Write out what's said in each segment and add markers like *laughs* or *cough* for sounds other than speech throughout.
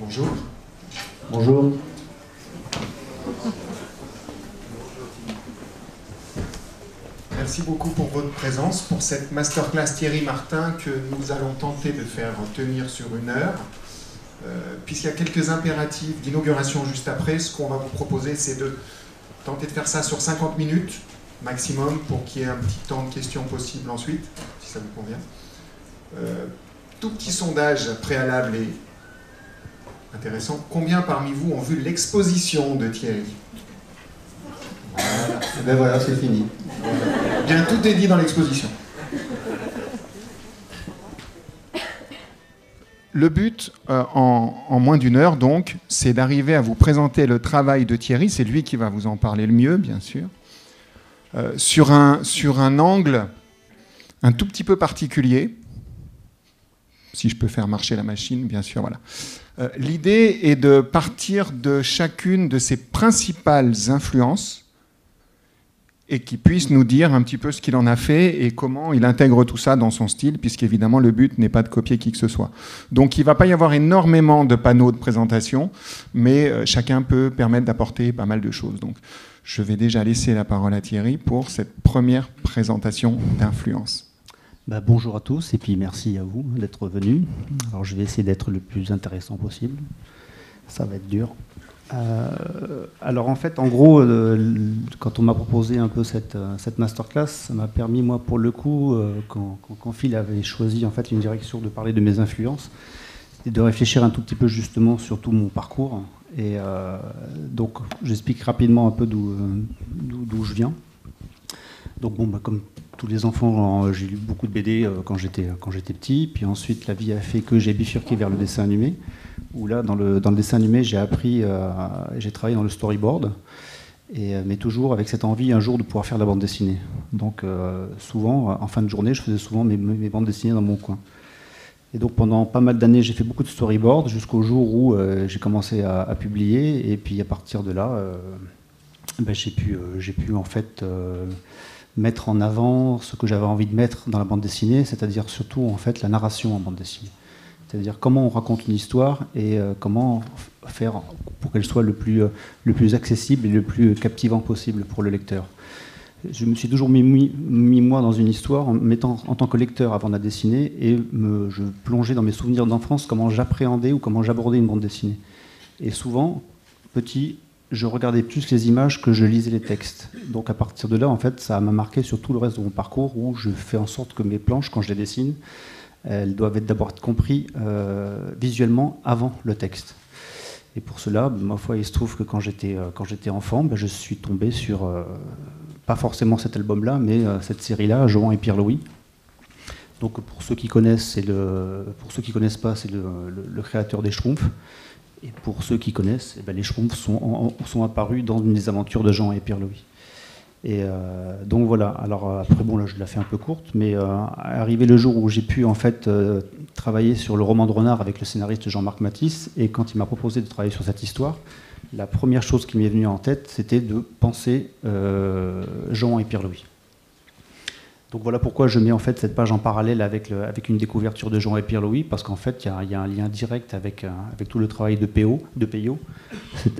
Bonjour. Bonjour. Merci beaucoup pour votre présence, pour cette masterclass Thierry Martin que nous allons tenter de faire tenir sur une heure. Euh, Puisqu'il y a quelques impératifs d'inauguration juste après, ce qu'on va vous proposer, c'est de tenter de faire ça sur 50 minutes maximum pour qu'il y ait un petit temps de questions possible ensuite, si ça vous convient. Euh, tout petit sondage préalable et intéressant. Combien parmi vous ont vu l'exposition de Thierry Voilà. Et ben voilà, c'est fini. Bien, tout est dit dans l'exposition. Le but, euh, en, en moins d'une heure, donc, c'est d'arriver à vous présenter le travail de Thierry. C'est lui qui va vous en parler le mieux, bien sûr. Euh, sur, un, sur un angle un tout petit peu particulier. Si je peux faire marcher la machine, bien sûr, voilà. Euh, L'idée est de partir de chacune de ses principales influences et qui puisse nous dire un petit peu ce qu'il en a fait et comment il intègre tout ça dans son style, puisqu'évidemment le but n'est pas de copier qui que ce soit. Donc il ne va pas y avoir énormément de panneaux de présentation, mais euh, chacun peut permettre d'apporter pas mal de choses. Donc je vais déjà laisser la parole à Thierry pour cette première présentation d'influence. Bah, bonjour à tous et puis merci à vous d'être venus. Alors je vais essayer d'être le plus intéressant possible. Ça va être dur. Euh, alors en fait, en gros, euh, quand on m'a proposé un peu cette, euh, cette masterclass, ça m'a permis, moi, pour le coup, quand, Phil avait choisi en fait une direction de parler de mes influences, c'était de réfléchir un tout petit peu justement sur tout mon parcours. Et donc, j'explique rapidement un peu d'où je viens. Donc bon, bah, comme tous les enfants, j'ai lu beaucoup de BD quand j'étais quand j'étais petit. Puis ensuite, la vie a fait que j'ai bifurqué vers le dessin animé où là, dans le, dans le dessin animé, j'ai appris, euh, j'ai travaillé dans le storyboard, mais toujours avec cette envie un jour de pouvoir faire de la bande dessinée. Donc euh, souvent, en fin de journée, je faisais souvent mes, bandes dessinées dans mon coin. Et donc pendant pas mal d'années, j'ai fait beaucoup de storyboard jusqu'au jour où euh, j'ai commencé à, publier, et puis à partir de là, ben, j'ai pu, j'ai pu en fait mettre en avant ce que j'avais envie de mettre dans la bande dessinée, c'est-à-dire surtout en fait la narration en bande dessinée c'est-à-dire comment on raconte une histoire et euh, comment faire pour qu'elle soit le plus, euh, le plus accessible et le plus captivant possible pour le lecteur. Je me suis toujours mis, moi dans une histoire en mettant en tant que lecteur avant de la dessiner et me, je plongeais dans mes souvenirs d'enfance comment j'appréhendais ou comment j'abordais une bande dessinée. Et souvent, petit, je regardais plus les images que je lisais les textes. Donc à partir de là, en fait, ça m'a marqué sur tout le reste de mon parcours où je fais en sorte que mes planches, quand je les dessine, elles doivent être d'abord compris euh, visuellement avant le texte. Et pour cela, ma foi, il se trouve que quand j'étais euh, enfant, ben, je suis tombé sur euh, pas forcément cet album-là, mais euh, cette série-là, Joan et Pierre Louis. Donc pour ceux qui connaissent, le pour ceux qui connaissent pas, c'est le, le, le, créateur des Schtroumpfs. Et pour ceux qui connaissent, eh ben, les Schtroumpfs sont, apparus dans une des aventures de Jean et Pierre Louis. Et euh, donc voilà. Alors après bon là je la fais un peu courte, mais euh, arrivé le jour où j'ai pu en fait euh, travailler sur le roman de Renard avec le scénariste Jean-Marc Matisse, et quand il m'a proposé de travailler sur cette histoire, la première chose qui m'est venue en tête, c'était de penser euh, Jean et Pierre Louis. Donc voilà pourquoi je mets en fait cette page en parallèle avec, avec une découverture de Jean et Pierre Louis, parce qu'en fait il y, a un lien direct avec, euh, avec tout le travail de PO, de Peyo,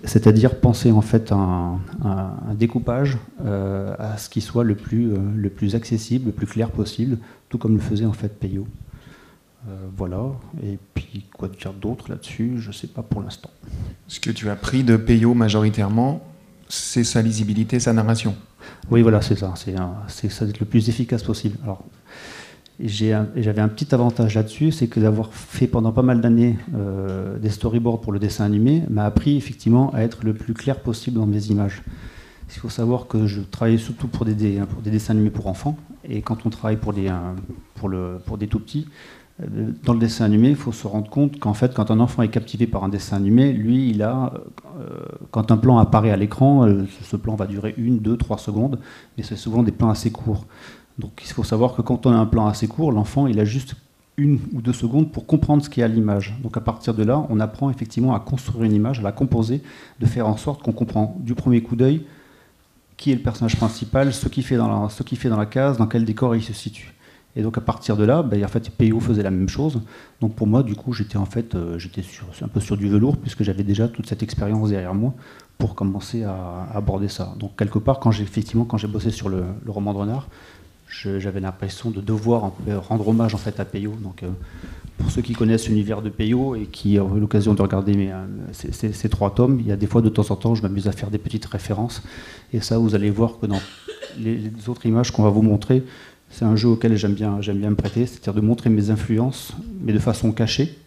c'est-à-dire penser en fait un, un, découpage euh, à ce qui soit le plus, euh, le plus accessible, le plus clair possible, tout comme le faisait en fait. Euh, voilà, et puis quoi dire d'autre là-dessus, je ne sais pas pour l'instant. Ce que tu as pris de Peyo majoritairement, c'est sa lisibilité, sa narration. Oui, voilà, c'est ça. C'est le plus efficace possible. Alors, j'avais un, petit avantage là-dessus, c'est que d'avoir fait pendant pas mal d'années euh, des storyboards pour le dessin animé m'a appris effectivement à être le plus clair possible dans mes images. Il faut savoir que je travaillais surtout pour des, pour des dessins animés pour enfants, et quand on travaille pour des, pour le, pour des tout petits, euh, dans le dessin animé, il faut se rendre compte qu'en fait, quand un enfant est captivé par un dessin animé, lui, il a, euh, quand un plan apparaît à l'écran, euh, ce plan va durer une, deux, trois secondes, mais c'est souvent des plans assez courts. Donc il faut savoir que quand on a un plan assez court, l'enfant, il a juste une ou deux secondes pour comprendre ce qu'il y a à l'image. Donc à partir de là, on apprend effectivement à construire une image, à la composer, de faire en sorte qu'on comprend du premier coup d'œil qui est le personnage principal, ce qu'il fait dans la case, dans quel décor il se situe. Et donc à partir de là, ben, en fait, PIO faisait la même chose. Donc pour moi, du coup, j'étais en fait, euh, j'étais un peu sur du velours puisque j'avais déjà toute cette expérience derrière moi pour commencer à, aborder ça. Donc quelque part, quand j'ai effectivement, quand j'ai bossé sur le, roman de renard, j'avais l'impression de devoir rendre hommage en fait à Peyo. Donc euh, pour ceux qui connaissent l'univers de Peyo et qui ont eu l'occasion de regarder euh, ces, trois tomes, il y a des fois de temps en temps, je m'amuse à faire des petites références. Et ça, vous allez voir que dans les autres images qu'on va vous montrer, c'est un jeu auquel j'aime bien, me prêter, c'est-à-dire de montrer mes influences, mais de façon cachée,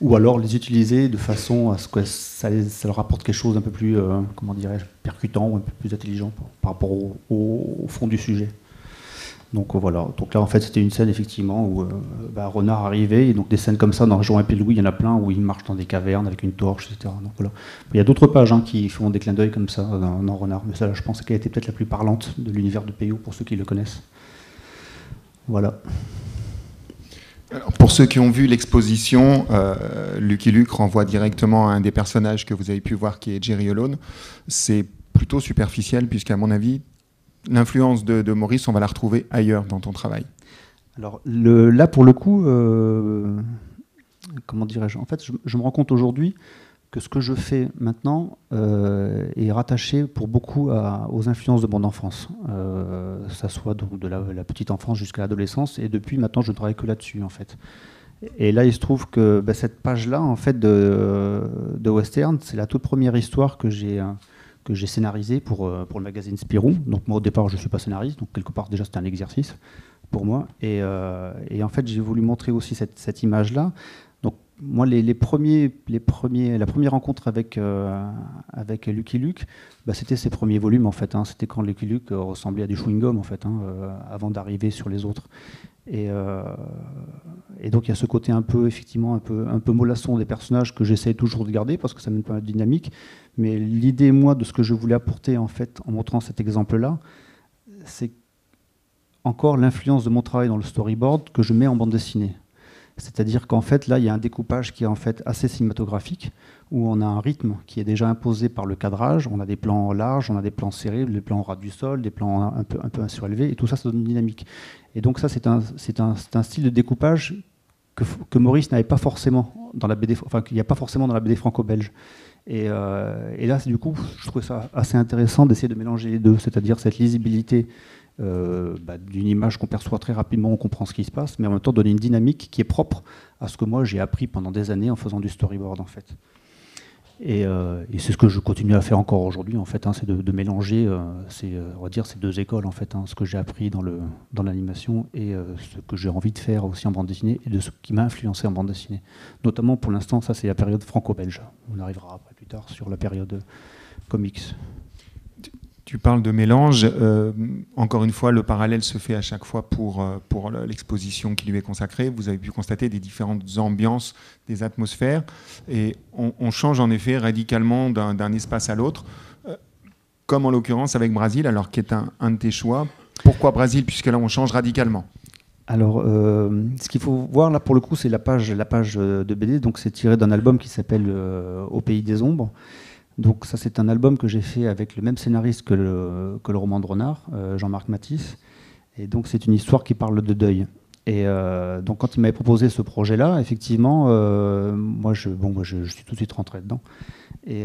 ou alors les utiliser de façon à ce que ça, leur apporte quelque chose d'un peu plus, euh, comment dirais-je, percutant ou un peu plus intelligent par, rapport au, fond du sujet. Donc euh, voilà. Donc là, en fait, c'était une scène effectivement où euh, bah, Renard arrivait, et donc des scènes comme ça dans Jean et Louis, il y en a plein où il marche dans des cavernes avec une torche, etc. Donc voilà. Il y a d'autres pages hein, qui font des clins d'œil comme ça dans, Renard, mais ça, je pense qu'elle était peut-être la plus parlante de l'univers de Peyo pour ceux qui le connaissent. Voilà. pour ceux qui ont vu l'exposition, euh, Lucky Luke renvoie directement à un des personnages que vous avez pu voir qui est Jerry Alone. C'est plutôt superficiel puisqu'à mon avis, l'influence de, Maurice, on va la retrouver ailleurs dans ton travail. Alors là, pour le coup, euh, comment dirais-je? En fait, je, me rends compte aujourd'hui que ce que je fais maintenant euh, est rattaché pour beaucoup aux influences de mon enfance, euh, ça soit de la, petite enfance jusqu'à l'adolescence, et depuis maintenant je ne travaille que là-dessus en fait. Et là, il se trouve que bah, cette page-là, en fait, de, de Western, c'est la toute première histoire que j'ai que j'ai scénarisée pour, euh, pour le magazine Spirou. Donc moi, au départ, je ne suis pas scénariste, donc quelque part déjà c'était un exercice pour moi. Et, euh, et en fait, j'ai voulu montrer aussi cette, cette image-là moi, les, premiers, les premiers, la première rencontre avec, euh, avec Lucky Luke, bah, c'était ses premiers volumes en fait. Hein. C'était quand Lucky Luke ressemblait à du chewing gum en fait, hein, avant d'arriver sur les autres. Et, et, donc il y a ce côté un peu effectivement un peu un peu mollasson des personnages que j'essaie toujours de garder parce que ça mène pas de dynamique. Mais l'idée moi de ce que je voulais apporter en fait en montrant cet exemple-là, c'est encore l'influence de mon travail dans le storyboard que je mets en bande dessinée. C'est-à-dire qu'en fait, là, il y a un découpage qui est en fait assez cinématographique, où on a un rythme qui est déjà imposé par le cadrage. On a des plans larges, on a des plans serrés, des plans au ras du sol, des plans un peu, un peu surélevés, et tout ça, ça donne une dynamique. Et donc ça, c'est un, un, un, style de découpage que, que Maurice n'avait pas forcément dans la BD, enfin qu'il n'y a pas forcément dans la BD franco-belge. Et, euh, et, là, du coup, je trouve ça assez intéressant d'essayer de mélanger les deux, c'est-à-dire cette lisibilité euh, bah, d'une image qu'on perçoit très rapidement, on comprend ce qui se passe, mais en même temps donner une dynamique qui est propre à ce que moi j'ai appris pendant des années en faisant du storyboard en fait. Et, euh, c'est ce que je continue à faire encore aujourd'hui en fait, hein, c'est de, mélanger, euh, on va dire ces deux écoles en fait, hein, ce que j'ai appris dans dans l'animation et ce que j'ai envie de faire aussi en bande dessinée et de ce qui m'a influencé en bande dessinée. Notamment pour l'instant, ça c'est la période franco-belge. On arrivera après tard sur la période comics. Tu parles de mélange. Euh, encore une fois, le parallèle se fait à chaque fois pour, euh, pour l'exposition qui lui est consacrée. Vous avez pu constater des différentes ambiances, des atmosphères. Et on, change en effet radicalement d'un espace à l'autre, euh, comme en l'occurrence avec Brésil, alors qui est un, un, de tes choix. Pourquoi Brésil Puisque là, on change radicalement. Alors, ce qu'il faut voir là pour le coup, c'est la page, la page de BD. Donc, c'est tiré d'un album qui s'appelle Au pays des ombres. Donc ça c'est un album que j'ai fait avec le même scénariste que le, roman de Renard, euh, Jean-Marc Matisse. Et donc c'est une histoire qui parle de deuil. Et euh, donc quand il m'avait proposé ce projet-là, effectivement, euh, moi, je, bon, je, suis tout de suite rentré dedans. Et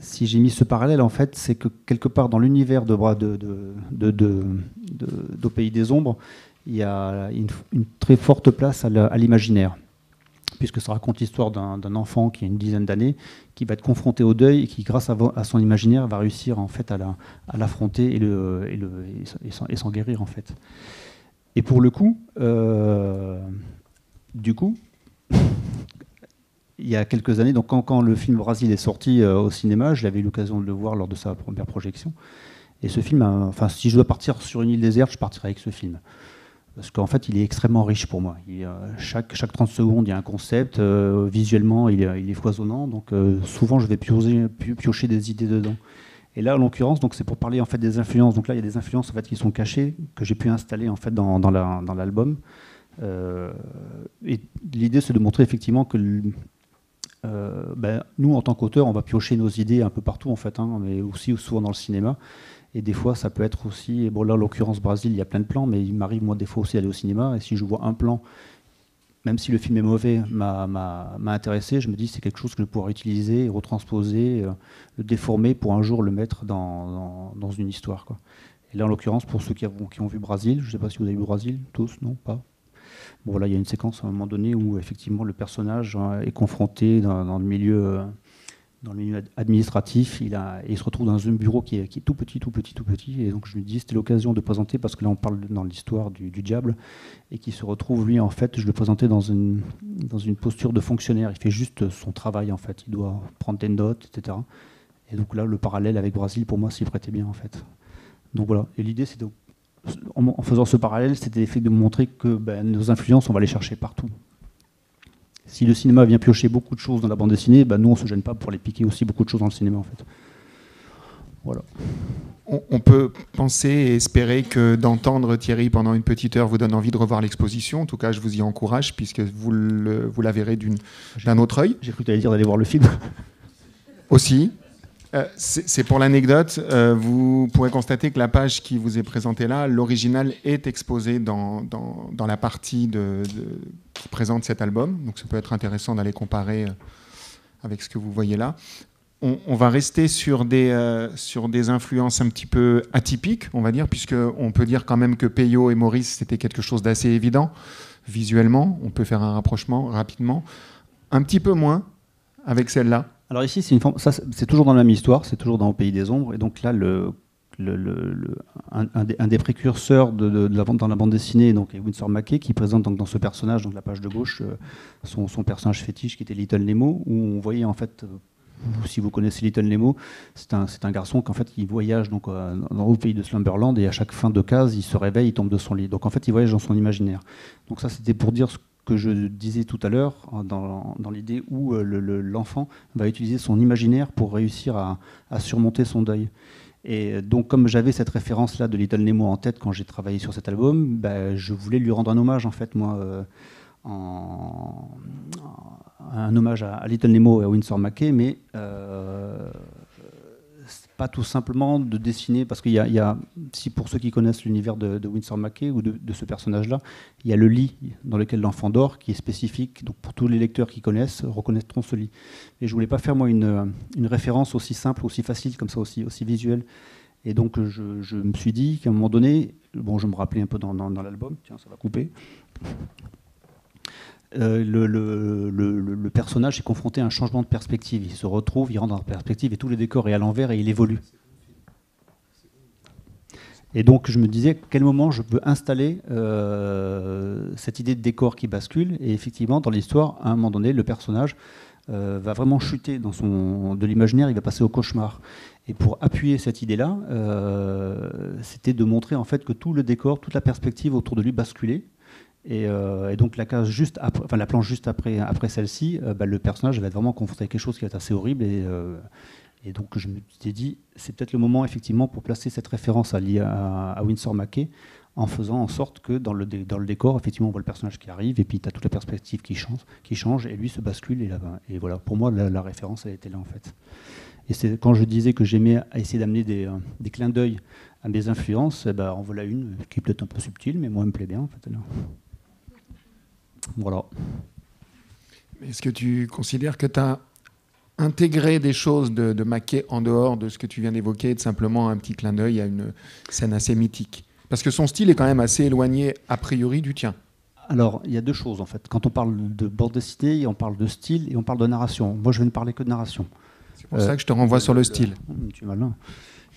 si j'ai mis ce parallèle, en fait, c'est que quelque part dans l'univers de, de, de, de, Pays des Ombres, il y a une, très forte place à l'imaginaire puisque ça raconte l'histoire d'un enfant qui a une dizaine d'années, qui va être confronté au deuil et qui, grâce à, son imaginaire, va réussir en fait à l'affronter et, s'en guérir en fait. Et pour le coup, euh, du coup, il y a quelques années, donc quand, le film Brasil est sorti euh, au cinéma, j'avais eu l'occasion de le voir lors de sa première projection. Et ce film, enfin, si je dois partir sur une île déserte, je partirai avec ce film parce qu'en fait, il est extrêmement riche pour moi. chaque, chaque 30 secondes, il y a un concept. Euh, visuellement, il est, foisonnant. Donc, euh, souvent, je vais piocher, des idées dedans. Et là, en l'occurrence, c'est pour parler en fait des influences. Donc là, il y a des influences en fait qui sont cachées que j'ai pu installer en fait dans, dans l'album. Et l'idée, c'est de montrer effectivement que ben, nous, en tant qu'auteurs, on va piocher nos idées un peu partout en fait, hein, mais aussi souvent dans le cinéma. Et des fois, ça peut être aussi. Bon, là, en l'occurrence, Brésil, il y a plein de plans, mais il m'arrive, moi, des fois aussi d'aller au cinéma. Et si je vois un plan, même si le film est mauvais, m'a intéressé, je me dis c'est quelque chose que je pourrais utiliser, retransposer, euh, le déformer pour un jour le mettre dans, dans, une histoire. Quoi. Et là, en l'occurrence, pour ceux qui, qui, ont vu Brésil, je ne sais pas si vous avez vu Brésil, tous, non Pas Voilà, il y a une séquence à un moment donné où effectivement le personnage hein, est confronté dans, le milieu euh, dans le milieu administratif. Il, il se retrouve dans un bureau qui est, tout petit, tout petit, tout petit. Et donc je lui dis, c'était l'occasion de présenter, parce que là on parle dans l'histoire du, diable, et qui se retrouve, lui, en fait, je le présentais dans une, dans une posture de fonctionnaire. Il fait juste son travail, en fait. Il doit prendre des notes, etc. Et donc là, le parallèle avec Brésil, pour moi, s'y prêtait bien, en fait. Donc voilà. Et l'idée, c'est en, faisant ce parallèle, c'était l'effet de montrer que ben, nos influences, on va les chercher partout. Si le cinéma vient piocher beaucoup de choses dans la bande dessinée, bah nous, on ne se gêne pas pour les piquer aussi beaucoup de choses dans le cinéma, en fait. Voilà. On, peut penser et espérer que d'entendre Thierry pendant une petite heure vous donne envie de revoir l'exposition. En tout cas, je vous y encourage, puisque vous, vous la verrez d'un autre œil. J'ai cru que tu allais dire d'aller voir le film. Aussi. Euh, c'est pour l'anecdote. Euh, vous pourrez constater que la page qui vous est présentée là, l'original est exposé dans, dans, la partie qui présente cet album. Donc ça peut être intéressant d'aller comparer euh, avec ce que vous voyez là. On, va rester sur des, sur des influences un petit peu atypiques, on va dire, puisqu'on peut dire quand même que Peyo et Maurice, c'était quelque chose d'assez évident visuellement. On peut faire un rapprochement rapidement. Un petit peu moins avec celle-là. Alors ici, c'est, toujours dans la même histoire, c'est toujours dans le Pays des Ombres. Et donc là, le, le, un, des, précurseurs de, dans la bande dessinée donc, est Winsor Mackey, qui présente dans ce personnage, donc la page de gauche, euh, son, son, personnage fétiche qui était Little Nemo, où on voyait en fait, euh, si vous connaissez Little Nemo, c'est un, un garçon qui en fait, voyage donc, euh, dans le pays de Slumberland et à chaque fin de case, il se réveille, il tombe de son lit. Donc en fait, il voyage dans son imaginaire. Donc ça, c'était pour dire ce que je disais tout à l'heure, dans, l'idée où euh, l'enfant va utiliser son imaginaire pour réussir à, surmonter son deuil. Et donc, comme j'avais cette référence-là de Little Nemo en tête quand j'ai travaillé sur cet album, bah, je voulais lui rendre un hommage, en fait, moi, euh, un hommage à, Little Nemo et à Winsor McKay, mais euh, pas tout simplement de dessiner, parce qu'il y, a, si pour ceux qui connaissent l'univers de, Winsor McKay ou de, ce personnage-là, il y a le lit dans lequel l'enfant dort qui est spécifique. Donc pour tous les lecteurs qui connaissent, reconnaîtront ce lit. Et je voulais pas faire moi une, référence aussi simple, aussi facile, comme ça aussi, aussi visuelle. Et donc je, me suis dit qu'à un moment donné, bon, je me rappelais un peu dans, dans l'album, tiens, ça va couper. Euh, le, personnage est confronté à un changement de perspective. Il se retrouve, il rentre dans la perspective et tout le décor est à l'envers et il évolue. Et donc je me disais, à quel moment je peux installer euh, cette idée de décor qui bascule? Et effectivement, dans l'histoire, à un moment donné, le personnage euh, va vraiment chuter dans son, de l'imaginaire, il va passer au cauchemar. Et pour appuyer cette idée-là, c'était de montrer en fait que tout le décor, toute la perspective autour de lui basculait euh, et, donc la case juste après, planche juste après, celle-ci, euh, bah, le personnage va être vraiment confronté à quelque chose qui va être assez horrible. Et, euh, et donc je me suis dit, c'est peut-être le moment effectivement pour placer cette référence à, à, à Winsor en faisant en sorte que dans le, décor, effectivement, on voit le personnage qui arrive et puis tu as toute la perspective qui change, qui change et lui se bascule. Et, et voilà, pour moi, la, référence, elle était là en fait. Et c'est quand je disais que j'aimais essayer d'amener des, clins d'œil à mes influences, ben, en voilà une qui est peut-être un peu subtile, mais moi, elle me plaît bien en fait. Voilà. Est-ce que tu considères que tu as intégré des choses de, de Maquet en dehors de ce que tu viens d'évoquer, de simplement un petit clin d'œil à une scène assez mythique? Parce que son style est quand même assez éloigné a priori du tien. Alors, il y a deux choses en fait. Quand on parle de bande dessinée, on parle de style et on parle de narration. Moi, je vais ne parler que de narration. C'est pour ça que je te renvoie sur le, style. Tu es malin.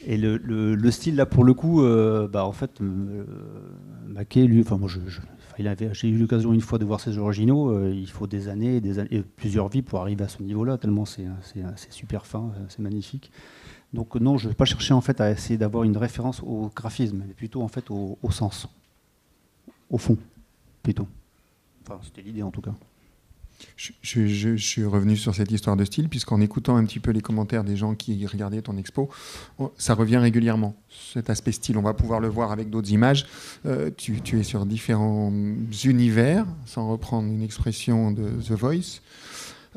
Et le, style, là, pour le coup, euh, bah, en fait, euh, Maquet, lui, enfin, moi, je, j'ai eu l'occasion une fois de voir ses originaux. Euh, il faut des années, des années, plusieurs vies pour arriver à ce niveau-là, tellement c'est super fin, c'est magnifique. Donc non, je ne vais pas chercher en fait à essayer d'avoir une référence au graphisme, mais plutôt en fait au, au sens, au fond, plutôt. Enfin, c'était l'idée en tout cas. Je, suis revenu sur cette histoire de style, puisqu'en écoutant un petit peu les commentaires des gens qui regardaient ton expo, ça revient régulièrement, cet aspect style. On va pouvoir le voir avec d'autres images. Euh, tu, es sur différents univers, sans reprendre une expression de The Voice.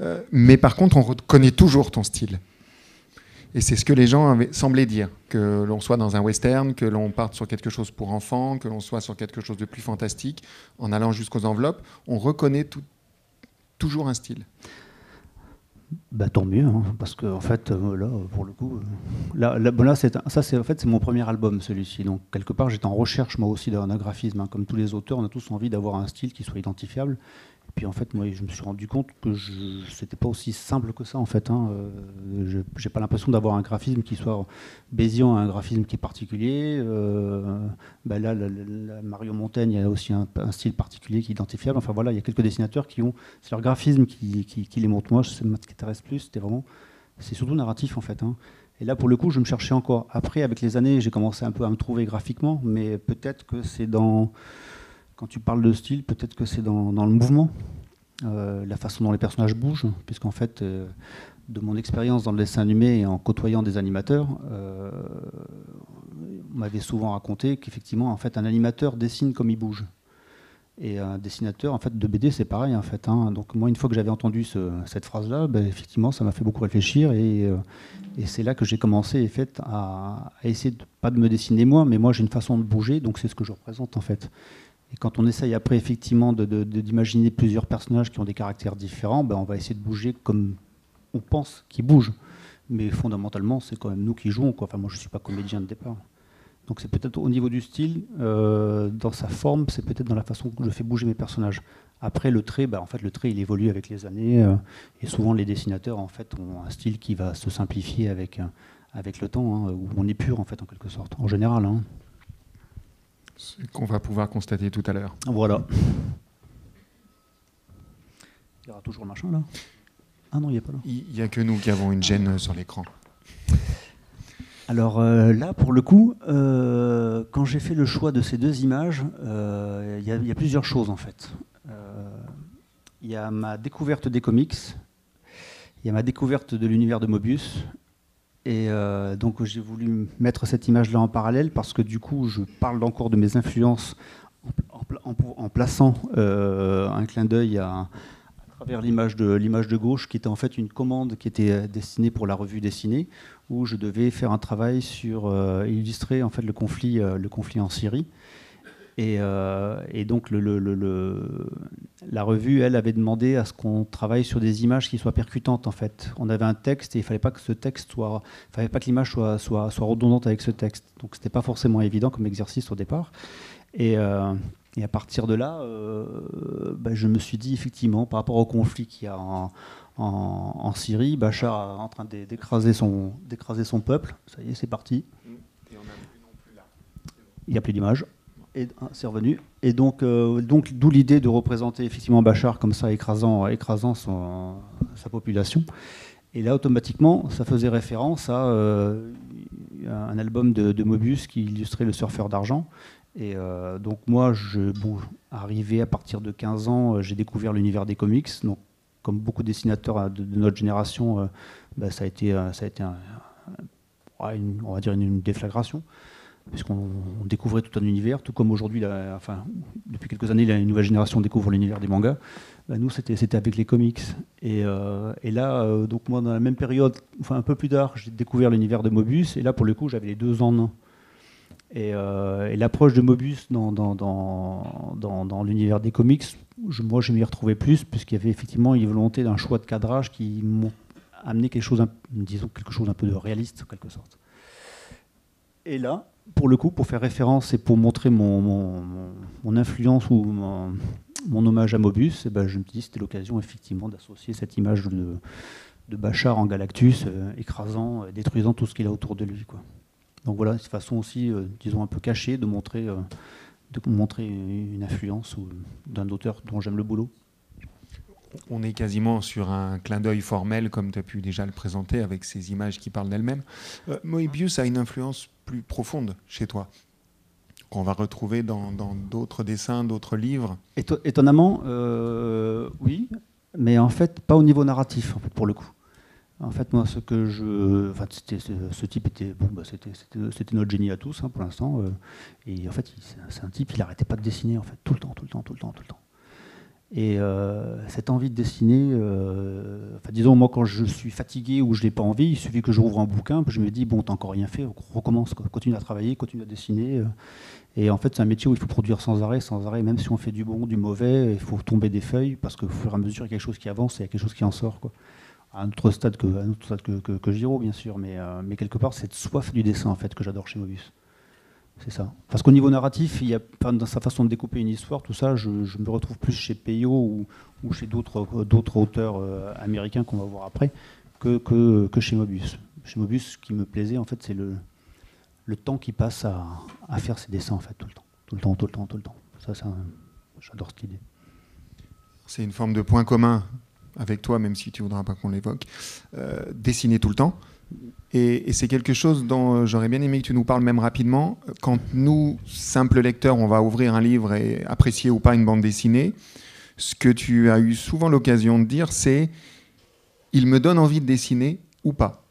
Euh, mais par contre, on reconnaît toujours ton style. Et c'est ce que les gens semblaient dire, que l'on soit dans un western, que l'on parte sur quelque chose pour enfants, que l'on soit sur quelque chose de plus fantastique, en allant jusqu'aux enveloppes, on reconnaît tout, toujours un style. Bah, tant mieux, hein, parce que en fait, euh, là, pour le coup, euh, là, bon, là c'est ça, c'est en fait, c'est mon premier album, celui-ci. Donc quelque part, j'étais en recherche moi aussi d'un graphisme. hein. Comme tous les auteurs, on a tous envie d'avoir un style qui soit identifiable. Puis en fait, moi, je me suis rendu compte que c'était pas aussi simple que ça. En fait, hein. Euh, j'ai pas l'impression d'avoir un graphisme qui soit Bézian, a un graphisme qui est particulier. Euh, bah, là, Mario Montaigne, il a aussi un, style particulier qui est identifiable. Enfin voilà, il y a quelques dessinateurs qui ont c'est leur graphisme qui, les montre. Moi, ce qui m'intéresse plus, c'était vraiment, c'est surtout narratif en fait. hein. Et là, pour le coup, je me cherchais encore. Après, avec les années, j'ai commencé un peu à me trouver graphiquement, mais peut-être que c'est dans, quand tu parles de style, peut-être que c'est dans, le mouvement, euh, la façon dont les personnages bougent, puisqu'en fait, euh, de mon expérience dans le dessin animé et en côtoyant des animateurs, euh, on m'avait souvent raconté qu'effectivement, en fait, un animateur dessine comme il bouge. Et un dessinateur en fait, de BD, c'est pareil. En fait, hein. Donc moi, une fois que j'avais entendu ce- cette phrase-là, ben, effectivement, ça m'a fait beaucoup réfléchir. Et, et c'est là que j'ai commencé en fait, à, à essayer, de, pas de me dessiner moi, mais moi j'ai une façon de bouger, donc c'est ce que je représente en fait. Et quand on essaye après effectivement d'imaginer plusieurs personnages qui ont des caractères différents, ben, on va essayer de bouger comme on pense qu'ils bougent. Mais fondamentalement, c'est quand même nous qui jouons. Enfin, moi, je ne suis pas comédien de départ. Donc c'est peut-être au niveau du style, euh, dans sa forme, c'est peut-être dans la façon que je fais bouger mes personnages. Après le trait, bah, en fait le trait il évolue avec les années euh, et souvent les dessinateurs en fait ont un style qui va se simplifier avec euh, avec le temps, hein, où on est pur en fait en quelque sorte, en général. hein. Ce qu'on va pouvoir constater tout à l'heure. Voilà. Il y aura toujours le machin là. Ah non, il n'y a pas là. Il n'y a que nous qui avons une gêne sur l'écran. Alors euh, là, pour le coup, euh, quand j'ai fait le choix de ces deux images, euh, il y, y a plusieurs choses en fait. Euh, Il y a ma découverte des comics, il y a ma découverte de l'univers de Mobius, et euh, donc j'ai voulu mettre cette image-là en parallèle parce que du coup, je parle encore de mes influences en, pla- en pla- en- en plaçant euh, un clin d'œil à, travers l'image de, l'image de gauche, qui était en fait une commande qui était euh, destinée pour la revue dessinée où je devais faire un travail sur illustrer en fait le conflit, le conflit en Syrie. Et, euh, et donc le, le- le- le- la revue, elle, avait demandé à ce qu'on travaille sur des images qui soient percutantes en fait. On avait un texte et il fallait pas que ce texte soit, fallait pas que l'image soit, soit, soit redondante avec ce texte. Donc c'était pas forcément évident comme exercice au départ. Et, euh, et à partir de là, euh, ben, je me suis dit effectivement, par rapport au conflit qu'il y a en, en, en Syrie, Bachar est en train d'é- d'écraser son, d'écraser son peuple. Ça y est, c'est parti. Il n'y a plus d'image. Et ah, c'est revenu. Et donc, euh, donc d'où l'idée de représenter effectivement Bachar comme ça, écrasant, son- sa population. Et là, automatiquement, ça faisait référence à euh, un album de, de Mobius qui illustrait le surfeur d'argent. Et euh, donc moi, arrivé à partir de 15 ans, j'ai découvert l'univers des comics. Donc, comme beaucoup de dessinateurs de, notre génération, bah, ça a été, ça a été on va dire une déflagration, puisqu'on on découvrait tout un univers, tout comme aujourd'hui, enfin, depuis quelques années, la nouvelle génération découvre l'univers des mangas. Bah, nous, c'était avec les comics. Et, euh, là, euh, donc moi, dans la même période, enfin un peu plus tard, j'ai découvert l'univers de Mobius. Et là, pour le coup, j'avais les deux en un. Et, euh, l'approche de Mobius dans, l'univers des comics, moi, je m'y retrouvais plus, puisqu'il y avait effectivement une volonté d'un choix de cadrage qui m'ont amené quelque chose, disons, quelque chose un peu de réaliste, en quelque sorte. Et là, pour le coup, pour faire référence et pour montrer mon, influence ou mon, hommage à Mobius, eh ben, je me dis que c'était l'occasion effectivement d'associer cette image de, Bachar en Galactus, euh, écrasant, euh, détruisant tout ce qu'il a autour de lui. Donc voilà, c'est une façon aussi, euh, disons, un peu cachée de montrer, euh, une influence d'un auteur dont j'aime le boulot. On est quasiment sur un clin d'œil formel, comme tu as pu déjà le présenter, avec ces images qui parlent d'elles-mêmes. Moebius a une influence plus profonde chez toi, qu'on va retrouver dans d'autres dessins, d'autres livres. Éto- étonnamment, euh, oui, mais en fait, pas au niveau narratif, pour le coup. En fait, moi, ce que je. Enfin, c'était- ce, type était. Bon, bah, c'était, notre génie à tous, hein, pour l'instant. euh, et en fait, c'est un type, il n'arrêtait pas de dessiner, en fait, tout le temps, tout le temps, tout le temps, tout le temps. Et cette envie de dessiner, enfin, disons, moi, quand je suis fatigué ou je n'ai pas envie, il suffit que j'ouvre un bouquin, puis je me dis, bon, t'as encore rien fait, recommence, continue à travailler, continue à dessiner. Et en fait, c'est un métier où il faut produire sans arrêt, sans arrêt, même si on fait du bon, du mauvais, il faut tomber des feuilles, parce qu'au fur et à mesure, il y a quelque chose qui avance et il y a quelque chose qui en sort. À un autre stade que, Giro, bien sûr, mais, euh, mais quelque part, cette soif du dessin, en fait, que j'adore chez Mobius. C'est ça. Parce qu'au niveau narratif, il y a, dans sa façon de découper une histoire, tout ça, je, me retrouve plus chez Peyo ou, chez d'autres, d'autres auteurs euh, américains qu'on va voir après, que, chez Mobius. Chez Mobius, ce qui me plaisait, en fait, c'est le, temps qui passe à, faire ses dessins, en fait, tout le temps. Tout le temps, tout le temps, tout le temps. J'adore cette idée. C'est une forme de point commun avec toi, même si tu voudras pas qu'on l'évoque. Euh, dessiner tout le temps. Et, c'est quelque chose dont euh, j'aurais bien aimé que tu nous parles même rapidement. Quand nous, simples lecteurs, on va ouvrir un livre et apprécier ou pas une bande dessinée, ce que tu as eu souvent l'occasion de dire, c'est il me donne envie de dessiner ou pas.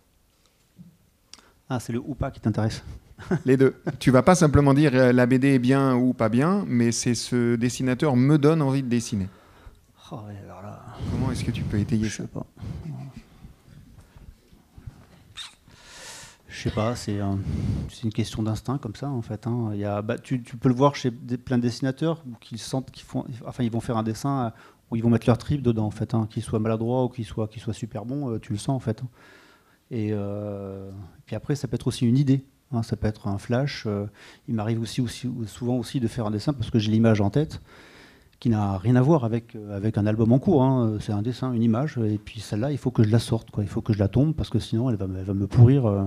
Ah, c'est le ou pas qui t'intéresse. *laughs* Les deux. Tu vas pas simplement dire euh, la BD est bien ou pas bien, mais c'est ce dessinateur me donne envie de dessiner. Oh, alors là... Comment est-ce que tu peux étayer Je ça? sais pas. Sais pas, c'est une question d'instinct comme ça en fait. Hein. Il y bah, tu, peux le voir chez plein de dessinateurs qui sentent qu'ils font, enfin ils vont faire un dessin euh, où ils vont mettre leur trip dedans en fait, hein. qu'il soit maladroit ou qu'il soit, qu'il soit super bon, euh, tu le sens en fait. Hein. Et, puis après, ça peut être aussi une idée. Ça peut être un flash. Euh, il m'arrive aussi, aussi, souvent aussi de faire un dessin parce que j'ai l'image en tête qui n'a rien à voir avec, euh, avec un album en cours. Hein. C'est un dessin, une image, et puis celle-là, il faut que je la sorte. Il faut que je la tombe parce que sinon, elle va, me pourrir, euh,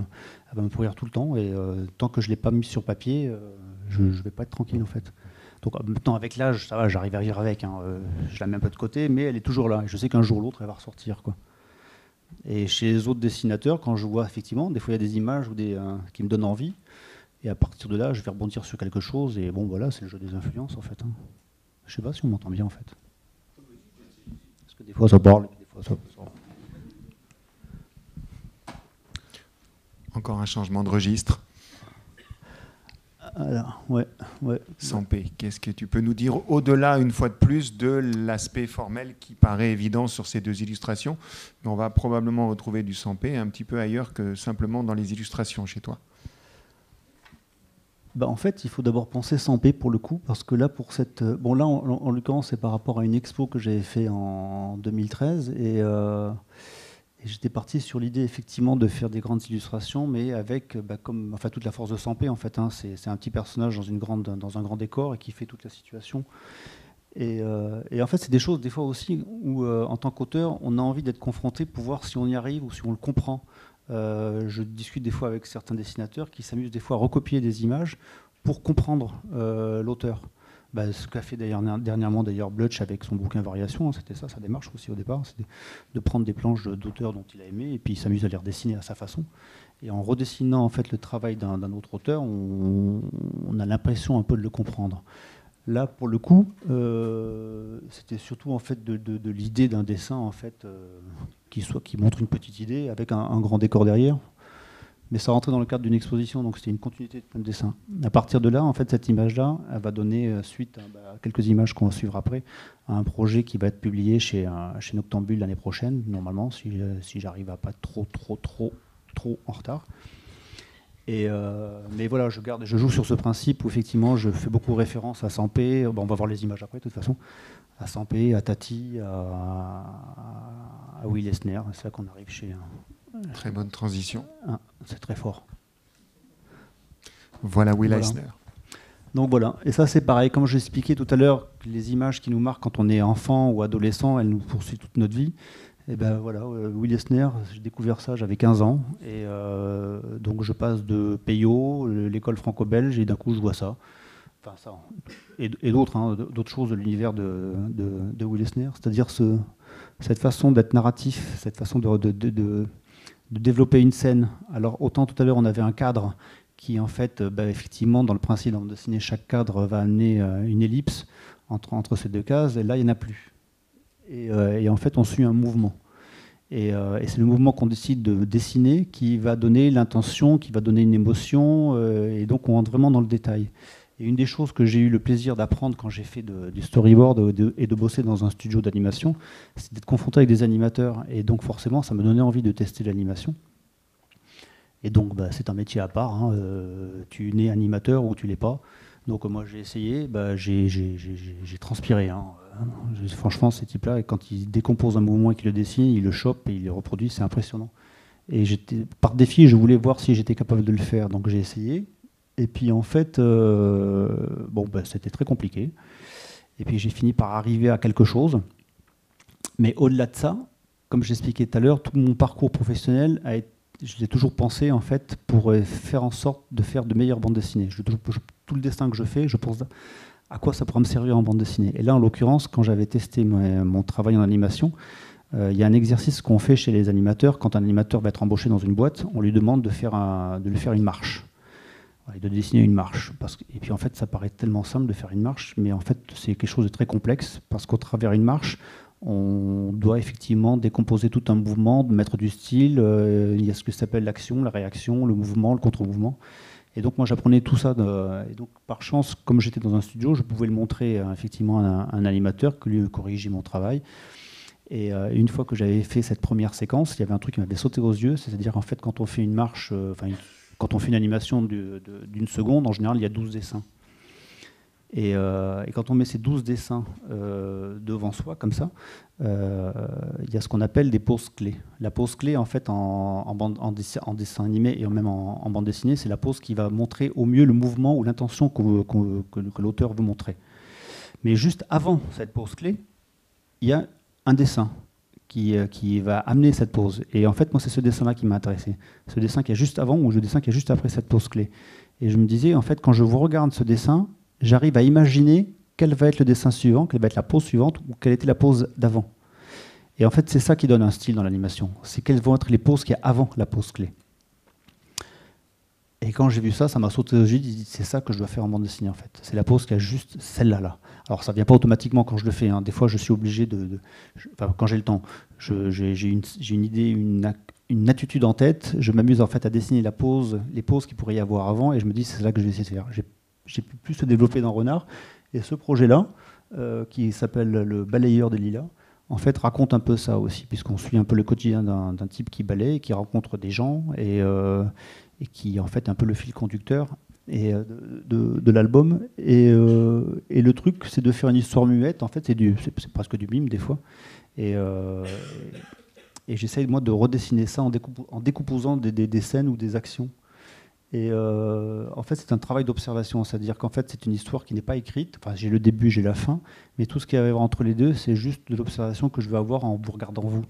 elle va me pourrir tout le temps. Et tant que je l'ai pas mis sur papier, je ne vais pas être tranquille en fait. Donc maintenant, avec l'âge, ça va, j'arrive à vivre avec. Hein. je la mets un peu de côté, mais elle est toujours là. Et je sais qu'un jour ou l'autre, elle va ressortir. Et chez les autres dessinateurs, quand je vois effectivement, des fois il y a des images ou des, euh, qui me donnent envie, et à partir de là, je vais rebondir sur quelque chose, et bon voilà, c'est le jeu des influences en fait. Hein. Je sais pas si on m'entend bien en fait. Parce que des fois ça parle, des fois ça. Encore un changement de registre. Alors, ouais, ouais. Sans P, qu'est-ce que tu peux nous dire au-delà, une fois de plus, de l'aspect formel qui paraît évident sur ces deux illustrations? Mais on va probablement retrouver du sans P un petit peu ailleurs que simplement dans les illustrations chez toi. Bah en fait, il faut d'abord penser sans P pour le coup, parce que là, pour cette. Bon, là, en, en l'occurrence, c'est par rapport à une expo que j'avais fait en 2013. Et. Euh, j'étais parti sur l'idée effectivement de faire des grandes illustrations, mais avec bah, comme enfin toute la force de Sampé en fait. Hein, c'est un petit personnage dans une grande dans un grand décor et qui fait toute la situation. Et, euh, en fait, c'est des choses des fois aussi où euh, en tant qu'auteur, on a envie d'être confronté pour voir si on y arrive ou si on le comprend. Euh, je discute des fois avec certains dessinateurs qui s'amusent des fois à recopier des images pour comprendre l'auteur. Bah, ce qu'a fait dernièrement d'ailleurs Blutch avec son bouquin Variation, hein, c'était ça sa démarche aussi au départ, c'est de, prendre des planches d'auteurs dont il a aimé et puis il s'amuse à les redessiner à sa façon. Et en redessinant en fait le travail d'un autre auteur, on, a l'impression un peu de le comprendre. Là, pour le coup, euh, c'était surtout en fait de, l'idée d'un dessin en fait euh, qui soit qui montre une petite idée avec un grand décor derrière mais ça rentrait dans le cadre d'une exposition, donc c'était une continuité de plein de dessins. À partir de là, en fait, cette image-là, va donner euh, suite à bah, quelques images qu'on va suivre après, à un projet qui va être publié chez, Noctambule l'année prochaine, normalement, si, si j'arrive à pas trop, trop, trop, trop en retard. Et mais voilà, je, garde, je joue sur ce principe où effectivement je fais beaucoup référence à Sampé, bon, on va voir les images après de toute façon, à Sampé, à Tati, à, à Will Esner, c'est là qu'on arrive chez, Très bonne transition. Ah, c'est très fort. Voilà Will Eisner. Donc voilà, et ça c'est pareil, comme je l'expliquais tout à l'heure, les images qui nous marquent quand on est enfant ou adolescent, elles nous poursuivent toute notre vie. Et ben voilà, euh, Will Eisner, j'ai découvert ça, j'avais 15 ans, et euh, donc je passe de Peyo, l'école franco-belge, et d'un coup je vois ça. Enfin ça, et, d'autres, hein, d'autres choses de l'univers de, de, Will Eisner, c'est-à-dire ce, cette façon d'être narratif, cette façon de, développer une scène. Alors autant tout à l'heure on avait un cadre qui en fait, euh, bah, effectivement, dans le principe de dessiner chaque cadre va amener euh, une ellipse entre ces deux cases, et là il n'y en a plus. Euh, et, en fait on suit un mouvement. Et, c'est le mouvement qu'on décide de dessiner qui va donner l'intention, qui va donner une émotion, et donc on rentre vraiment dans le détail. Et une des choses que j'ai eu le plaisir d'apprendre quand j'ai fait du storyboard et de bosser dans un studio d'animation, c'est d'être confronté avec des animateurs. Et donc forcément, ça me donnait envie de tester l'animation. Et donc, bah, c'est un métier à part. Hein. Euh, tu nais animateur ou tu l'es pas. Donc, moi, j'ai essayé. Bah, j'ai transpiré. Hein. Franchement, ces types-là, quand ils décomposent un mouvement et qu'ils le dessinent, ils le chopent et ils le reproduisent. C'est impressionnant. Et par défi, je voulais voir si j'étais capable de le faire. Donc, j'ai essayé. Et puis, en fait, euh, bon, bah, c'était très compliqué. Et puis, j'ai fini par arriver à quelque chose. Mais au-delà de ça, comme j'expliquais tout à l'heure, tout mon parcours professionnel a été je l'ai toujours pensé en fait pour euh, faire en sorte de faire de meilleures bandes dessinées. Je, tout le dessin que je fais, je pense à quoi ça pourrait me servir en bande dessinée. Et là, en l'occurrence, quand j'avais testé mon, travail en animation, euh, il y a un exercice qu'on fait chez les animateurs. Quand un animateur va être embauché dans une boîte, on lui demande de, faire de lui faire une marche. de dessiner une marche. Parce que, et puis en fait, ça paraît tellement simple de faire une marche, mais en fait, c'est quelque chose de très complexe, parce qu'au travers d'une marche, on doit effectivement décomposer tout un mouvement, mettre du style. Euh, il y a ce que s'appelle l'action, la réaction, le mouvement, le contre-mouvement. Et donc moi j'apprenais tout ça. et donc par chance, comme j'étais dans un studio, je pouvais le montrer euh, effectivement à un, animateur que lui corrigeait mon travail. Et euh, une fois que j'avais fait cette première séquence, il y avait un truc qui m'avait sauté aux yeux, c'est-à-dire en fait quand on fait une marche, enfin quand on fait une animation d'une seconde, en général il y a 12 dessins. Euh, et, quand on met ces 12 dessins euh, devant soi, comme ça, euh, il y a ce qu'on appelle des poses clés. La pose clé, en fait, en, bande, en, dessin, animé et même en, bande dessinée, c'est la pose qui va montrer au mieux le mouvement ou l'intention que, l'auteur veut montrer. Mais juste avant cette pose clé, il y a un dessin qui, qui, va amener cette pose. Et en fait, moi, c'est ce dessin-là qui m'a intéressé. Ce dessin qui est juste avant ou le dessin qui est juste après cette pose clé. Et je me disais, en fait, quand je vous regarde ce dessin, j'arrive à imaginer quel va être le dessin suivant, quelle va être la pose suivante, ou quelle était la pose d'avant. Et en fait, c'est ça qui donne un style dans l'animation. C'est quelles vont être les poses qu'il y a avant la pose clé. Et quand j'ai vu ça, ça m'a sauté aux yeux. C'est ça que je dois faire en bande dessinée, en fait. C'est la pose qui a juste celle-là. Là. Alors, ça ne vient pas automatiquement quand je le fais. Hein. Des fois, je suis obligé de. quand j'ai le temps, j'ai une, idée, une, attitude en tête. Je m'amuse en fait à dessiner la pose, les poses qu'il pourrait y avoir avant, et je me dis c'est ça que je vais essayer de faire pu plus se développer dans Renard. Et ce projet-là, euh, qui s'appelle Le balayeur des lilas, en fait, raconte un peu ça aussi, puisqu'on suit un peu le quotidien d'un type qui balaye, qui rencontre des gens et, euh, et, qui en fait un peu le fil conducteur et, euh, de, l'album. Et, le truc, c'est de faire une histoire muette. En fait, c'est presque du mime des fois. Et, et j'essaye moi de redessiner ça en, en décomposant des, scènes ou des actions et euh, en fait, c'est un travail d'observation, c'est-à-dire qu'en fait, c'est une histoire qui n'est pas écrite. Enfin, j'ai le début, j'ai la fin, mais tout ce qui arrive entre les deux, c'est juste de l'observation que je vais avoir en vous regardant vous.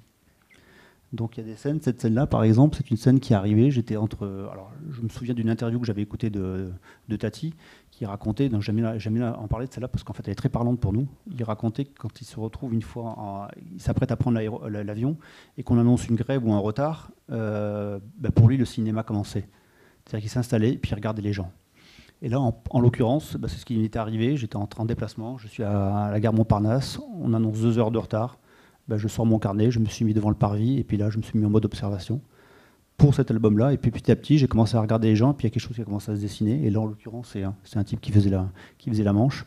Donc il y a des scènes. Cette scène-là, par exemple, c'est une scène qui est arrivée. J'étais entre. Alors, je me souviens d'une interview que j'avais écoutée de, de, Tati, qui racontait. Donc jamais en parler de celle-là parce qu'en fait, elle est très parlante pour nous. Il racontait que quand il se retrouve une fois, il s'apprête à prendre l'avion et qu'on annonce une grève ou un retard, euh, ben, pour lui, le cinéma commençait. C'est-à-dire qu'il s'installait et puis il regardait les gens. Et là, en, l'occurrence, bah, c'est ce qui m'était arrivé. J'étais en train de déplacement, je suis à, la gare Montparnasse, on annonce deux heures de retard. Bah, je sors mon carnet, je me suis mis devant le parvis et puis là, je me suis mis en mode observation pour cet album-là. Et puis petit à petit, j'ai commencé à regarder les gens, et puis il y a quelque chose qui a commencé à se dessiner. Et là, en l'occurrence, c'est un, type qui faisait la manche.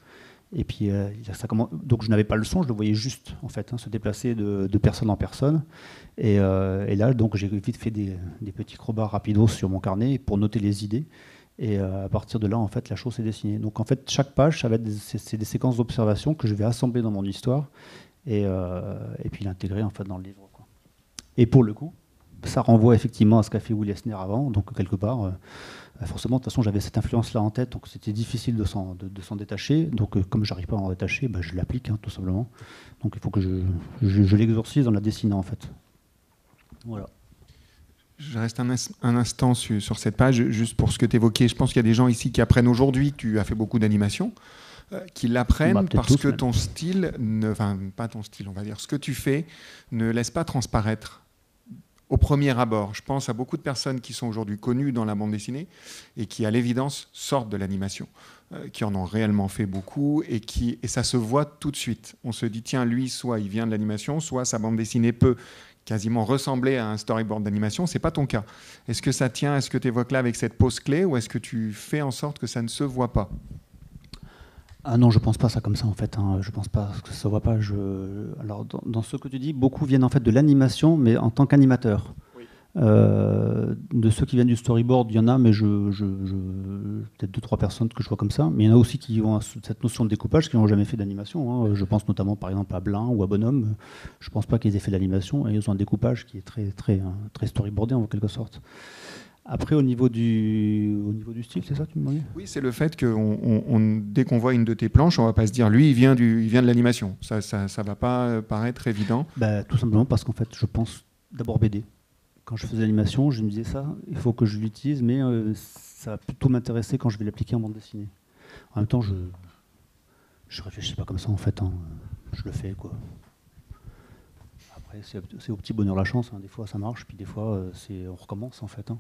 Et puis, euh, ça commence... donc je n'avais pas le son, je le voyais juste, en fait, hein, se déplacer de, personne en personne. Euh, et, là, donc, j'ai vite fait des, petits crobats rapidos sur mon carnet pour noter les idées. Et euh, à partir de là, en fait, la chose s'est dessinée. Donc, en fait, chaque page, ça va être des, c'est des séquences d'observation que je vais assembler dans mon histoire et, et puis l'intégrer, en fait, dans le livre. Et pour le coup, ça renvoie effectivement à ce qu'a fait Willy Esner avant. Donc, quelque part bah, forcément, de toute façon, j'avais cette influence-là en tête, donc c'était difficile de s'en, détacher. Donc, euh, comme je n'arrive pas à en détacher, bah, je l'applique, hein, tout simplement. Donc, il faut que je, je, l'exorcise en la dessinant, en fait. Voilà. Je reste un, instant sur, cette page, juste pour ce que tu évoquais. Je pense qu'il y a des gens ici qui apprennent aujourd'hui, tu as fait beaucoup d'animation, euh, qui l'apprennent bah, parce que ton style, ne, enfin, pas ton style, on va dire, ce que tu fais ne laisse pas transparaître au premier abord. Je pense à beaucoup de personnes qui sont aujourd'hui connues dans la bande dessinée et qui, à l'évidence, sortent de l'animation, euh, qui en ont réellement fait beaucoup et, qui, et ça se voit tout de suite. On se dit, tiens, lui, soit il vient de l'animation, soit sa bande dessinée peut quasiment ressembler à un storyboard d'animation. C'est pas ton cas. Est-ce que ça tient? Est-ce que tu évoques là avec cette pause clé ou est-ce que tu fais en sorte que ça ne se voit pas? Ah non, je pense pas ça comme ça en fait. Hein. Je pense pas que ça voit pas. Je... Alors dans, ce que tu dis, beaucoup viennent en fait de l'animation, mais en tant qu'animateur. Euh, de ceux qui viennent du storyboard, il y en a, mais je, je, peut-être deux trois personnes que je vois comme ça. Mais il y en a aussi qui ont cette notion de découpage qui n'ont jamais fait d'animation. Hein. Je pense notamment par exemple à Blin ou à Bonhomme. Je pense pas qu'ils aient fait d'animation et ils ont un découpage qui est très très hein, très storyboardé en quelque sorte. Après, au niveau du, au niveau du style, c'est ça, tu me demandais? Oui, c'est le fait que on, dès qu'on voit une de tes planches, on va pas se dire, lui, il vient, du, il vient de l'animation. Ça, ça, ça va pas paraître évident. Bah, tout simplement parce qu'en fait, je pense d'abord BD quand je faisais l'animation, je me disais ça, il faut que je l'utilise, mais euh, ça va plutôt m'intéresser quand je vais l'appliquer en bande dessinée. En même temps, je je réfléchis pas comme ça en fait, hein. je le fais quoi. Après, c'est au petit bonheur la chance, hein. des fois ça marche, puis des fois euh, c'est on recommence en fait. Hein.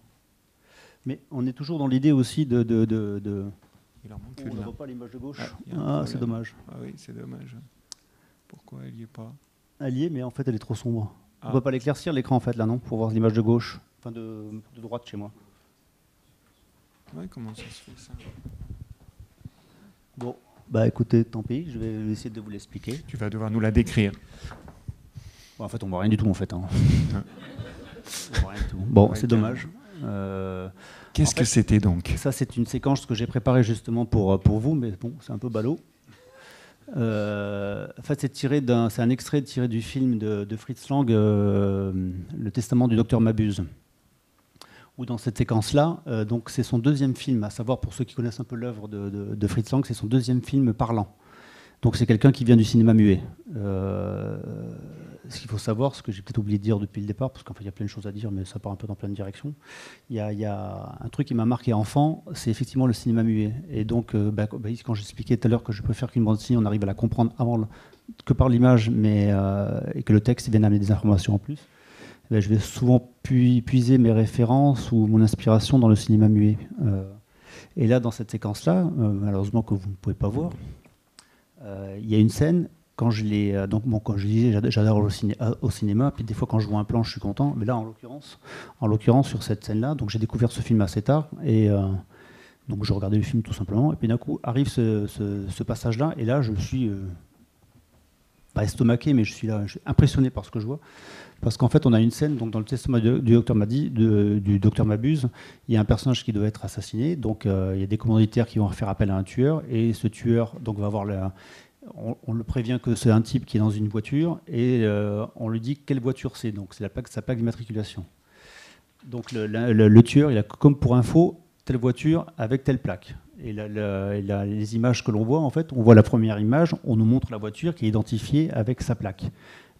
Mais on est toujours dans l'idée aussi de. de, de, Il en manque on ne voit pas l'image de gauche. Ah, ah c'est dommage. Ah oui, c'est dommage. Pourquoi elle n'y est pas Elle y est, mais en fait elle est trop sombre. On ne peut pas l'éclaircir l'écran en fait là non Pour voir l'image de gauche, enfin de, droite chez moi. Ouais, comment ça se fait ça Bon, bah écoutez, tant pis, je vais essayer de vous l'expliquer. Tu vas devoir nous la décrire. en fait, on voit rien du tout en fait. Hein. voit rien du tout. Bon, c'est dommage. Euh, Qu'est-ce que c'était donc Ça, c'est une séquence que j'ai préparée justement pour, euh, pour vous, mais bon, c'est un peu ballot. Euh, en fait, c'est tiré d'un, c'est un extrait tiré du film de, Fritz Lang, euh, Le Testament du docteur Mabuse. Où dans cette séquence-là, donc c'est son deuxième film, à savoir pour ceux qui connaissent un peu l'œuvre de, de, Fritz Lang, c'est son deuxième film parlant. Donc c'est quelqu'un qui vient du cinéma muet ce qu'il faut savoir, ce que j'ai peut-être oublié de dire depuis le départ, parce qu'en fait il y a plein de choses à dire, mais ça part un peu dans plein de directions. Il y a, un truc qui m'a marqué enfant, c'est effectivement le cinéma muet. Et donc, euh, bah, bah, quand j'expliquais tout à l'heure que je préfère qu'une bande dessinée, on arrive à la comprendre avant que par l'image, mais euh, et que le texte vienne amener des informations en plus. Eh ben, je vais souvent puiser mes références ou mon inspiration dans le cinéma muet. Euh, et là, dans cette séquence-là, malheureusement que vous ne pouvez pas voir, il y a une scène quand je l'ai euh, donc bon quand je disais j'adore au, euh, au, cinéma puis des fois quand je vois un plan je suis content mais là en l'occurrence en l'occurrence sur cette scène là donc j'ai découvert ce film assez tard et euh, donc je regardais le film tout simplement et puis d'un coup arrive ce, passage là et là je suis pas estomaqué mais je suis là impressionné par ce que je vois parce qu'en fait on a une scène donc dans le testament du, docteur Madi du docteur Mabuse il y a un personnage qui doit être assassiné donc il y a des commanditaires qui vont faire appel à un tueur et ce tueur donc va avoir la on, le prévient que c'est un type qui est dans une voiture et euh, on lui dit quelle voiture c'est. Donc c'est la plaque, sa plaque d'immatriculation. Donc le, tueur, il a comme pour info telle voiture avec telle plaque. Et les images que l'on voit, en fait, on voit la première image, on nous montre la voiture qui est identifiée avec sa plaque.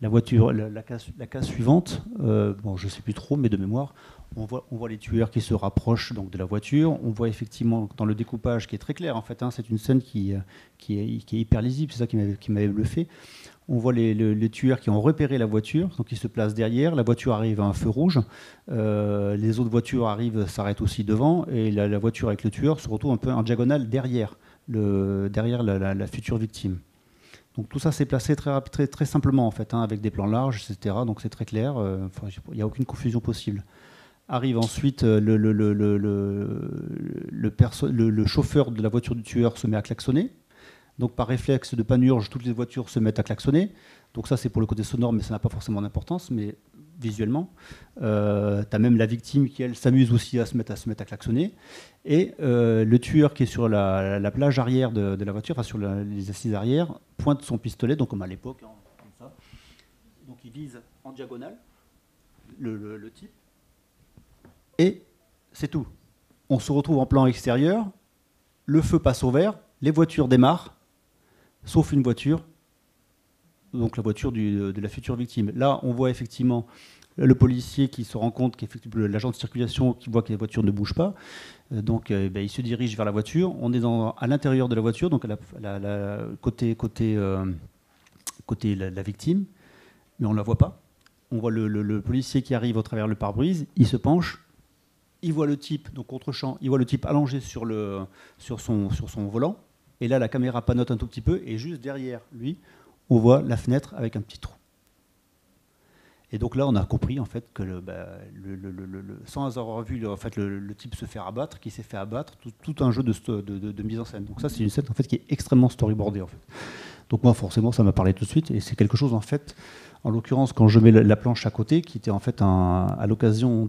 La voiture, la, case, suivante, euh, bon, je ne sais plus trop, mais de mémoire, on voit, les tueurs qui se rapprochent donc de la voiture. On voit effectivement dans le découpage qui est très clair, en fait, hein, c'est une scène est, qui, est, hyper lisible, c'est ça qui m'avait bluffé. On voit les, tueurs qui ont repéré la voiture, donc ils se placent derrière. La voiture arrive à un feu rouge. Euh, les autres voitures arrivent, s'arrêtent aussi devant, et la, voiture avec le tueur se retrouve un peu en diagonale derrière, la future victime. Donc tout ça s'est placé très, simplement en fait, hein, avec des plans larges, etc. Donc c'est très clair, euh, il n'y a aucune confusion possible. Arrive ensuite euh, le, chauffeur de la voiture du tueur se met à klaxonner. Donc par réflexe de panurge, toutes les voitures se mettent à klaxonner. Donc ça c'est pour le côté sonore, mais ça n'a pas forcément d'importance. Mais visuellement. Euh, tu as même la victime qui, elle, s'amuse aussi à se mettre à, se klaxonner. Et euh, le tueur qui est sur la, plage arrière de, la voiture, enfin sur les assises arrière, pointe son pistolet, donc comme à l'époque, hein, comme ça. Donc il vise en diagonale le, type. Et c'est tout. On se retrouve en plan extérieur, le feu passe au vert, les voitures démarrent, sauf une voiture donc la voiture de la future victime. Là, on voit effectivement le policier qui se rend compte qu'effectivement l'agent de circulation qui voit que les voitures ne bougent pas. Euh, donc euh, ben, il se dirige vers la voiture. On est à l'intérieur de la voiture, donc la, côté, euh, la, victime, mais on ne la voit pas. On voit le, policier qui arrive au travers le pare-brise, il se penche, il voit le type, donc contre-champ, il voit le type allongé sur son volant, et là la caméra panote un tout petit peu, et juste derrière lui, on voit la fenêtre avec un petit trou. Et donc là, on a compris en fait que bah, sans avoir vu en fait, le, type se faire abattre, qui s'est fait abattre, tout, un jeu de, mise en scène. Donc ça, c'est une scène en fait qui est extrêmement storyboardée. Donc moi, forcément, ça m'a parlé tout de suite, et c'est quelque chose en fait, en l'occurrence, quand je mets la planche à côté, qui était en fait à l'occasion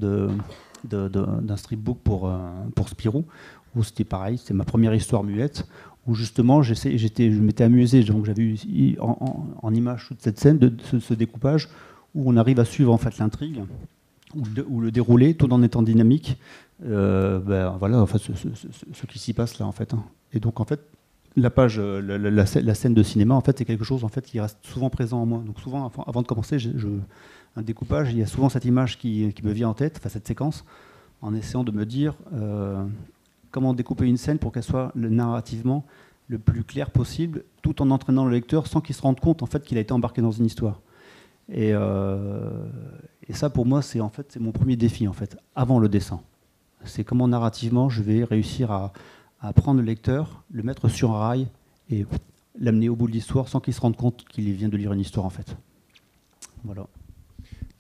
d'un stripbook pour euh, pour Spirou, où c'était pareil, c'était ma première histoire muette, où justement j'étais, je m'étais amusé, j'avais eu en, image toute cette scène de ce découpage où on arrive à suivre en fait l'intrigue ou, le dérouler tout en étant dynamique. Euh, ben, voilà, fait, ce, qui s'y passe là en fait. Hein. Et donc en fait, la page, la, scène de cinéma en fait, c'est quelque chose en fait qui reste souvent présent en moi. Donc souvent, avant, de commencer, un découpage, il y a souvent cette image qui, me vient en tête, enfin cette séquence, en essayant de me dire euh, comment découper une scène pour qu'elle soit narrativement le plus clair possible, tout en entraînant le lecteur sans qu'il se rende compte en fait qu'il a été embarqué dans une histoire. Euh, et, ça, pour moi, c'est en fait c'est mon premier défi en fait, avant le dessin. C'est comment narrativement je vais réussir à, prendre le lecteur, le mettre sur un rail et l'amener au bout de l'histoire sans qu'il se rende compte qu'il vient de lire une histoire en fait. Voilà.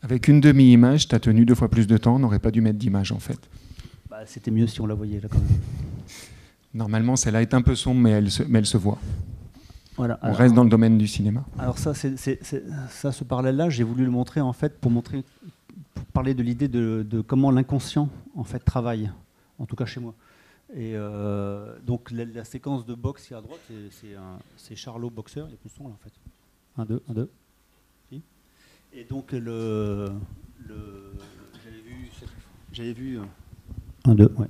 Avec une demi-image, tu as tenu deux fois plus de temps, on n'aurait pas dû mettre d'image en fait. C'était mieux si on la voyait là quand même. Normalement, celle-là est un peu sombre, mais elle se, mais elle se voit. Voilà, on reste dans le domaine du cinéma. Alors ça, ça ce parallèle-là, j'ai voulu le montrer en fait pour montrer, pour parler de l'idée de, comment l'inconscient en fait travaille, en tout cas chez moi. Et euh, donc la, séquence de boxe qui est à droite, c'est, Charlot boxeur, il y a plus de son là en fait. Un, deux, un, deux. Et donc le, le j'avais vu, j'avais vu euh, un, deux, ouais.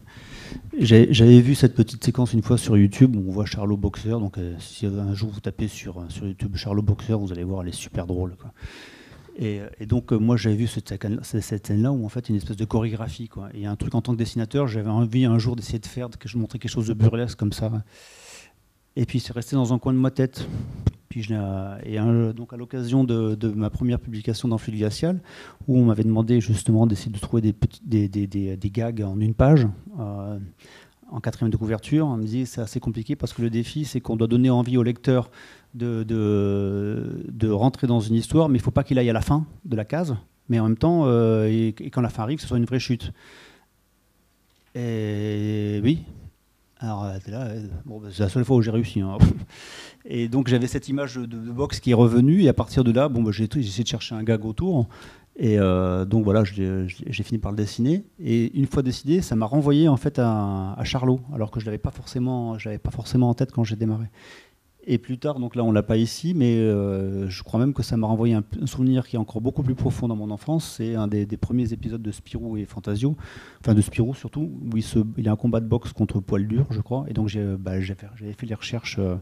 J'avais vu cette petite séquence une fois sur YouTube où on voit Charlot Boxer. Donc, euh, si un jour vous tapez sur, sur YouTube Charlot Boxer, vous allez voir, elle est super drôle. Et, donc, euh, moi, j'avais vu cette, scène-là où en fait, une espèce de chorégraphie. Quoi. Et un truc en tant que dessinateur, j'avais envie un jour d'essayer de faire, je montrais quelque chose de burlesque comme ça. Et puis, c'est resté dans un coin de ma tête. Puis et donc à l'occasion de, ma première publication dans Fluide Glacial, où on m'avait demandé justement d'essayer de trouver des, petits, des, gags en une page, euh, en quatrième de couverture, on me dit c'est assez compliqué parce que le défi c'est qu'on doit donner envie au lecteur de, rentrer dans une histoire, mais il ne faut pas qu'il aille à la fin de la case, mais en même temps, euh, et, quand la fin arrive, ce soit une vraie chute. Et oui, alors, là, bon, bah, c'est la seule fois où j'ai réussi. Hein. *laughs* Et donc j'avais cette image de, box qui est revenue, et à partir de là, bon, bah, j'ai essayé de chercher un gag autour. Et euh, donc voilà, j'ai fini par le dessiner. Et une fois décidé, ça m'a renvoyé en fait à, Charlot, alors que je l'avais pas forcément, l'avais pas forcément en tête quand j'ai démarré. Et plus tard, donc là on l'a pas ici, mais euh, je crois même que ça m'a renvoyé un, souvenir qui est encore beaucoup plus profond dans mon enfance. C'est un des, premiers épisodes de Spirou et Fantasio, enfin de Spirou surtout, où il, y a un combat de boxe contre Poil Dur, je crois. Et donc j'ai bah, fait, fait les recherches. Euh,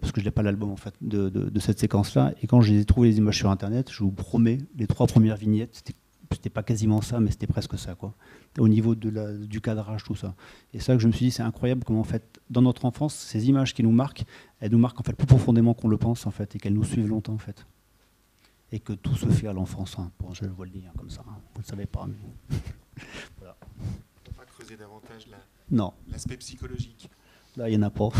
parce que je n'ai pas l'album en fait, de, cette séquence-là. Et quand j'ai trouvé les images sur Internet, je vous promets, les trois premières vignettes, c'était c'était pas quasiment ça, mais c'était presque ça, quoi. Au niveau de la, du cadrage, tout ça. Et ça que je me suis dit, c'est incroyable comment, en fait, dans notre enfance, ces images qui nous marquent, elles nous marquent en fait plus profondément qu'on le pense, en fait, et qu'elles nous suivent longtemps, en fait. Et que tout se fait à l'enfance. Hein. Bon, je vous le dire comme ça. Hein. Vous ne le savez pas, mais *laughs* voilà. On pas creuser davantage l'aspect psychologique? Là, il n'y en a pas. *laughs*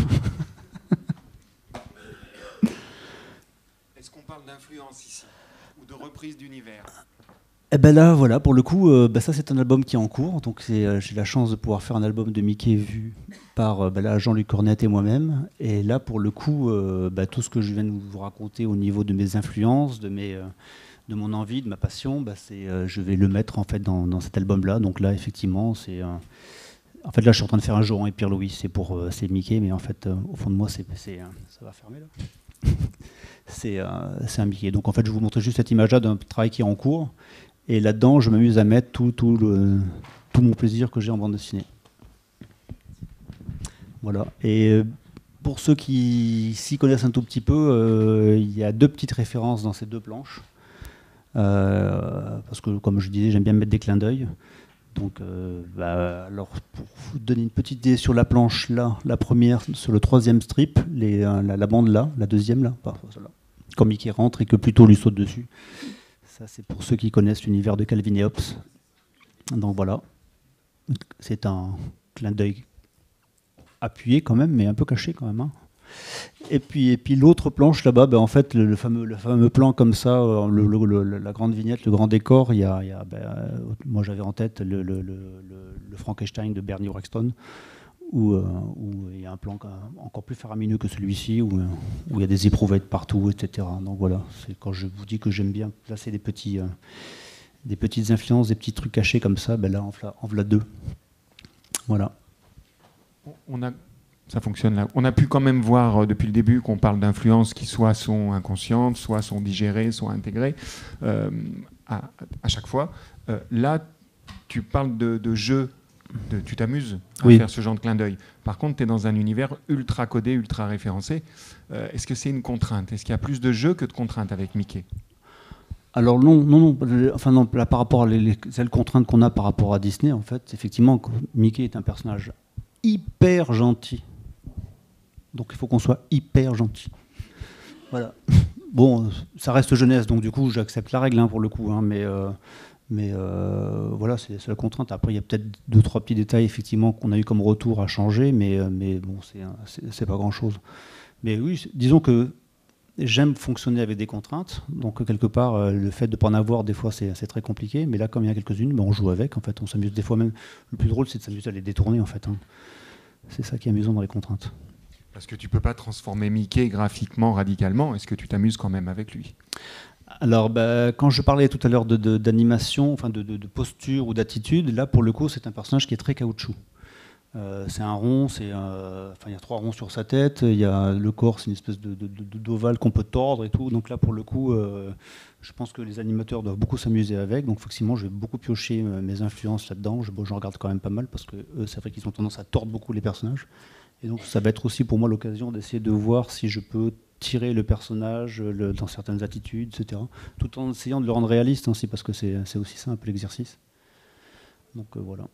parle d'influence ici, ou de reprise d'univers? Eh ben là, voilà, pour le coup, euh, bah ça c'est un album qui est en cours. Donc euh, j'ai la chance de pouvoir faire un album de Mickey vu par euh, bah Jean-Luc Cornette et moi-même. Et là, pour le coup, bah, tout ce que je viens de vous raconter au niveau de mes influences, de mon envie, de ma passion, c'est, je vais le mettre en fait dans, cet album-là. Donc là, effectivement, c'est en fait, là, je suis en train de faire un Joran et Pierre Louis. C'est pour c'est Mickey, mais en fait, au fond de moi, c'est, ça va fermer là. *laughs* C'est un billet. Donc en fait, je vous montre juste cette image-là d'un travail qui est en cours. Et là-dedans, je m'amuse à mettre tout, tout, tout mon plaisir que j'ai en bande dessinée. Voilà. Et euh, pour ceux qui s'y connaissent un tout petit peu, euh, il y a deux petites références dans ces deux planches. parce que, comme je disais, j'aime bien mettre des clins d'œil. Donc, bah, alors, pour vous donner une petite idée sur la planche là, la première, sur le troisième strip, la, bande là, la deuxième là, pas celle-là quand Mickey rentre et que plutôt lui saute dessus. Ça, c'est pour ceux qui connaissent l'univers de Calvin et Hobbes. Donc voilà, c'est un clin d'œil appuyé quand même, mais un peu caché quand même. Hein. Et puis, et puis l'autre planche là-bas, ben, en fait, le, fameux, plan comme ça, euh, la grande vignette, le grand décor, ben, euh, moi j'avais en tête le, Frankenstein de Bernie Wrexton, où, où, il y a un plan encore plus faramineux que celui-ci, où, où, il y a des éprouvettes partout, etc. Donc voilà, c'est quand je vous dis que j'aime bien placer des petits des petites influences, des petits trucs cachés comme ça, ben là, en voilà deux. Voilà. On a, ça fonctionne là. On a pu quand même voir euh, depuis le début qu'on parle d'influences qui soit sont inconscientes, soit sont digérées, soit intégrées euh, à, chaque fois. Euh, là, tu parles de, de jeu, de, tu t'amuses à faire ce genre de clin d'œil. Par contre, tu es dans un univers ultra codé, ultra référencé. Est-ce que c'est une contrainte? Est-ce qu'il y a plus de jeux que de contraintes avec Mickey? Alors non, non, non, enfin non, par rapport à les, contraintes qu'on a par rapport à Disney, en fait, effectivement, Mickey est un personnage hyper gentil. Donc il faut qu'on soit hyper gentil. Voilà. *laughs* Bon, ça reste jeunesse, donc du coup j'accepte la règle hein, pour le coup, hein, mais, euh, mais euh, voilà, c'est la contrainte. Après, il y a peut-être deux, trois petits détails effectivement qu'on a eu comme retour à changer, mais, euh, bon, c'est pas grand-chose. Mais oui, disons que J'aime fonctionner avec des contraintes, donc quelque part, euh, le fait de ne pas en avoir, des fois, c'est très compliqué. Mais là, comme il y a quelques-unes, ben, on joue avec. En fait, on s'amuse des fois même. Le plus drôle, c'est de s'amuser à les détourner. En fait, hein. c'est ça qui est amusant dans les contraintes. Parce que tu peux pas transformer Mickey graphiquement radicalement. Est-ce que tu t'amuses quand même avec lui? Alors, ben, quand je parlais tout à l'heure d'animation, de, enfin de, de, posture ou d'attitude, là, pour le coup, c'est un personnage qui est très caoutchouc. Euh, c'est un rond, c'est enfin il y a trois ronds sur sa tête, il y a le corps, c'est une espèce de, d'ovale qu'on peut tordre et tout. Donc là pour le coup, euh, je pense que les animateurs doivent beaucoup s'amuser avec. Donc effectivement, je vais beaucoup piocher euh, mes influences là-dedans. Je, regarde quand même pas mal parce que c'est vrai qu'ils ont tendance à tordre beaucoup les personnages. Et donc ça va être aussi pour moi l'occasion d'essayer de voir si je peux tirer le personnage dans certaines attitudes, etc. Tout en essayant de le rendre réaliste aussi parce que c'est, aussi ça un peu l'exercice. Donc voilà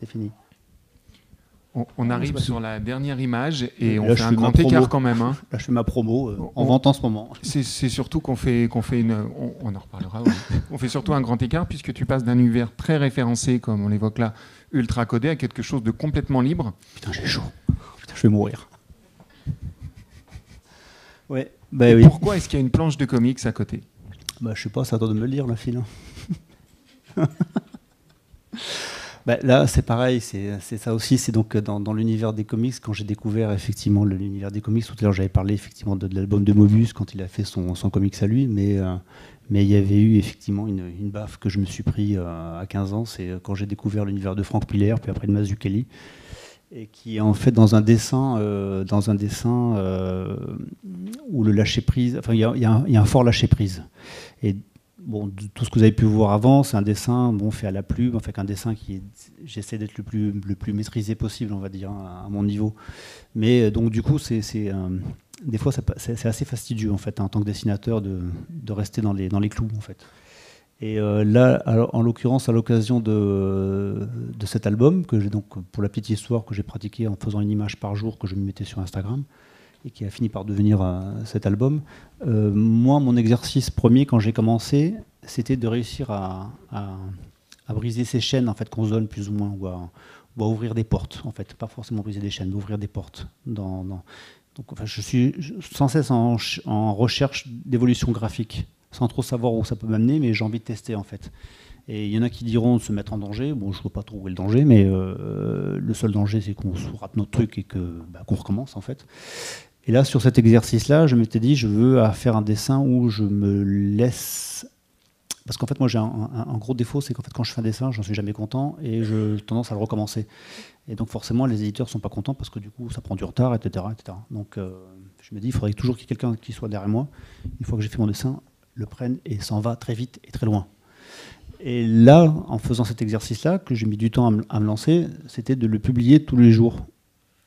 c'est fini. On, arrive sur la dernière image et on fait un grand écart quand même. Hein. Là, je fais ma promo euh, en vente en ce moment. C'est surtout qu'on fait, qu'on fait une. On, en reparlera. on fait surtout un grand écart puisque tu passes d'un univers très référencé, comme on l'évoque là, ultra codé, à quelque chose de complètement libre. Putain, j'ai chaud. Putain, je vais mourir. Ouais. Bah, oui. Pourquoi est-ce qu'il y a une planche de comics à côté? Bah, je sais pas, ça attend de me le lire, la file. Hein. *laughs* Bah, là, c'est pareil, c'est ça aussi. C'est donc euh, dans, l'univers des comics, quand j'ai découvert effectivement l'univers des comics, tout à l'heure j'avais parlé effectivement de, l'album de Mobius quand il a fait son, comics à lui, mais, euh, mais il y avait eu effectivement une, baffe que je me suis pris euh, à 15 ans, c'est quand j'ai découvert l'univers de Frank Miller, puis après de Mazzucchelli, et qui est en fait dans un dessin, dans un dessin où le lâcher prise, enfin il y, a un fort lâcher prise. Et bon, tout ce que vous avez pu voir avant, c'est un dessin bon, fait à la plume, fait un dessin qui j'essaie d'être le plus, le plus maîtrisé possible, on va dire, à, mon niveau. Mais euh, donc du coup, c'est, euh, des fois, c'est, assez fastidieux en fait, en tant que dessinateur, de, de, rester dans les, dans les clous en fait. Et euh, là, en l'occurrence, à l'occasion de, cet album, que j'ai donc pour la petite histoire que j'ai pratiqué en faisant une image par jour que je me mettais sur Instagram, et qui a fini par devenir euh, cet album. Euh, moi, mon exercice premier quand j'ai commencé, c'était de réussir à, briser ces chaînes en fait qu'on se donne plus ou moins, ou à, ouvrir des portes en fait, pas forcément briser des chaînes, mais ouvrir des portes. Donc, je suis sans cesse en recherche d'évolution graphique, sans trop savoir où ça peut m'amener, mais j'ai envie de tester en fait. Et il y en a qui diront de se mettre en danger. Bon, je ne vois pas trop où est le danger, mais euh, le seul danger, c'est qu'on rate notre truc et bah, qu'on recommence en fait. Et là, sur cet exercice-là, je m'étais dit, je veux faire un dessin où je me laisse. Parce qu'en fait, moi, j'ai un, gros défaut, c'est qu'en fait, quand je fais un dessin, j'en suis jamais content et j'ai tendance à le recommencer. Et donc, forcément, les éditeurs sont pas contents parce que du coup, ça prend du retard, etc. etc. Donc, euh, je me dis, il faudrait toujours qu'il y ait quelqu'un qui soit derrière moi, une fois que j'ai fait mon dessin, le prenne et s'en va très vite et très loin. Et là, en faisant cet exercice-là, que j'ai mis du temps à me lancer, c'était de le publier tous les jours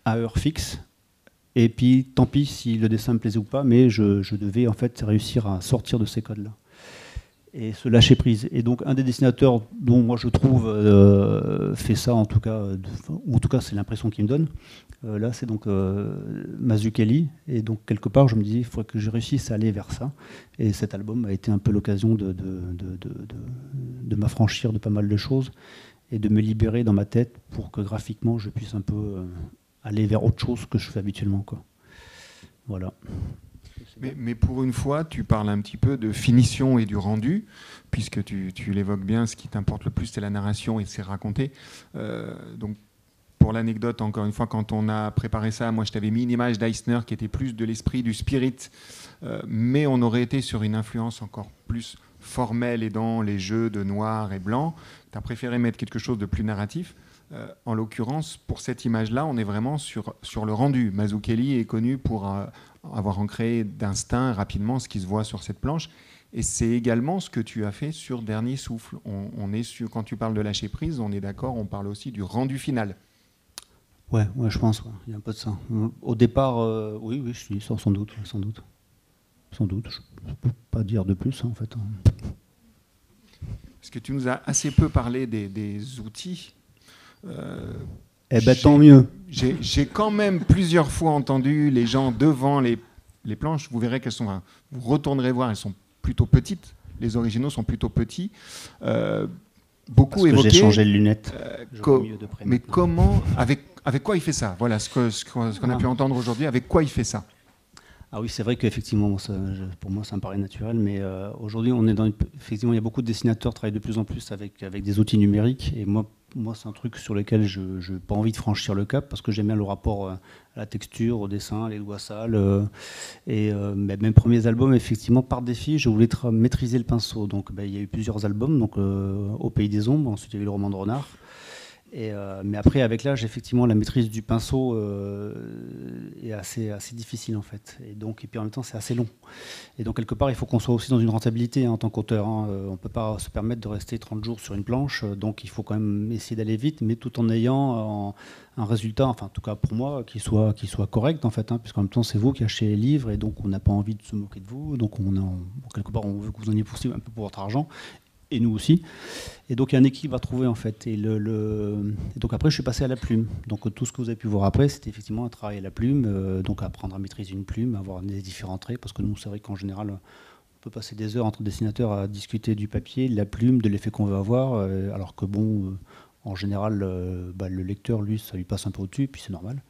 à heure fixe, et puis, tant pis si le dessin me plaisait ou pas, mais je, devais en fait réussir à sortir de ces codes-là et se lâcher prise. Et donc, un des dessinateurs dont moi je trouve euh, fait ça, en tout cas, ou en tout cas, c'est l'impression qu'il me donne. Euh, là, c'est donc euh, Mazzucchelli. Et donc, quelque part, je me disais, il faudrait que je réussisse à aller vers ça. Et cet album a été un peu l'occasion de, de, de, de m'affranchir de pas mal de choses et de me libérer dans ma tête pour que graphiquement, je puisse un peu aller vers autre chose que je fais habituellement. Voilà. Mais, pour une fois, tu parles un petit peu de finition et du rendu, puisque tu, l'évoques bien, ce qui t'importe le plus, c'est la narration et c'est raconter. Euh, donc, pour l'anecdote, encore une fois, quand on a préparé ça, moi je t'avais mis une image d'Eisner qui était plus de l'esprit, du spirit, euh, mais on aurait été sur une influence encore plus formelle et dans les jeux de noir et blanc. Tu as préféré mettre quelque chose de plus narratif. Euh, en l'occurrence, pour cette image-là, on est vraiment sur, sur le rendu. Mazukeli est connu pour avoir ancré d'instinct rapidement ce qui se voit sur cette planche. Et c'est également ce que tu as fait sur Dernier Souffle. On, est sur, quand tu parles de lâcher prise, on est d'accord, on parle aussi du rendu final. Ouais, ouais je pense, il y a un peu de ça. Au départ, euh, oui, oui, je suis sans, sans doute, sans doute. Sans doute, je ne peux pas dire de plus en fait. Parce que tu nous as assez peu parlé des, outils. Euh, eh ben tant mieux. J'ai quand même plusieurs fois entendu les gens devant les, les planches. Vous verrez qu'elles sont. Vous retournerez voir, elles sont plutôt petites. Les originaux sont plutôt petits. Euh, beaucoup Parce J'ai changé de lunettes. Euh, mais comment, avec, avec quoi il fait ça? Voilà ce qu'on ce qu'on a ah. pu entendre aujourd'hui. Avec quoi il fait ça? Ah oui, c'est vrai qu'effectivement, pour moi, ça me paraît naturel, mais euh, aujourd'hui, on est dans effectivement, il y a beaucoup de dessinateurs qui travaillent de plus en plus avec, avec des outils numériques, et moi, moi, c'est un truc sur lequel je n'ai pas envie de franchir le cap parce que j'aime bien le rapport euh, à la texture, au dessin, les doigts sales. Euh, et mes premiers albums, effectivement, par défi, je voulais maîtriser le pinceau. Donc, ben, il y a eu plusieurs albums, donc Au Pays des Ombres, ensuite il y a eu le roman de Renard. Euh, mais après, avec l'âge, effectivement, la maîtrise du pinceau euh, est assez, difficile en fait. Et donc, et puis en même temps, c'est assez long. Et donc, quelque part, il faut qu'on soit aussi dans une rentabilité hein, en tant qu'auteur. Hein. Euh, on ne peut pas se permettre de rester 30 jours sur une planche. Donc, il faut quand même essayer d'aller vite, mais tout en ayant un résultat, enfin, en tout cas pour moi, qui soit, qui soit correct en fait. Hein, puisqu'en même temps, c'est vous qui achetez les livres et donc on n'a pas envie de se moquer de vous. Donc, on a, quelque part, on veut que vous en ayez un peu pour votre argent et nous aussi. Et donc il y a un équilibre à trouver en fait. Et, le, donc après je suis passé à la plume. Donc tout ce que vous avez pu voir après, c'était effectivement un travail à la plume, euh, donc apprendre à maîtriser une plume, avoir des différents traits, parce que nous c'est vrai qu'en général on peut passer des heures entre dessinateurs à discuter du papier, de la plume, de l'effet qu'on veut avoir, euh, alors que bon, euh, en général bah, le lecteur lui ça lui passe un peu au-dessus, puis c'est normal.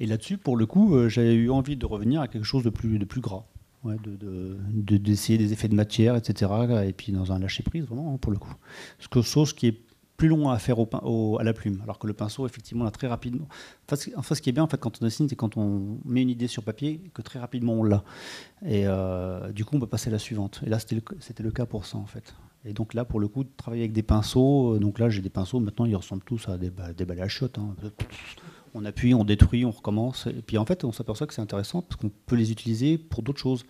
Et là-dessus, pour le coup, j'avais eu envie de revenir à quelque chose de plus, de plus gras d'essayer de, des effets de matière, etc. Et puis dans un lâcher prise, vraiment, pour le coup. Ce que, chose qui est plus long à faire au, à la plume, alors que le pinceau, effectivement, là, très rapidement. Enfin, ce qui est bien, en fait, quand on dessine, c'est quand on met une idée sur papier, que très rapidement on l'a. Et euh, du coup, on peut passer à la suivante. Et là, c'était le, le, cas pour ça, en fait. Et donc là, pour le coup, de travailler avec des pinceaux, euh, donc là, j'ai des pinceaux, maintenant, ils ressemblent tous à des, des balais à shot. Hein on appuie, on détruit, on recommence. Et puis en fait, on s'aperçoit que c'est intéressant parce qu'on peut les utiliser pour d'autres choses.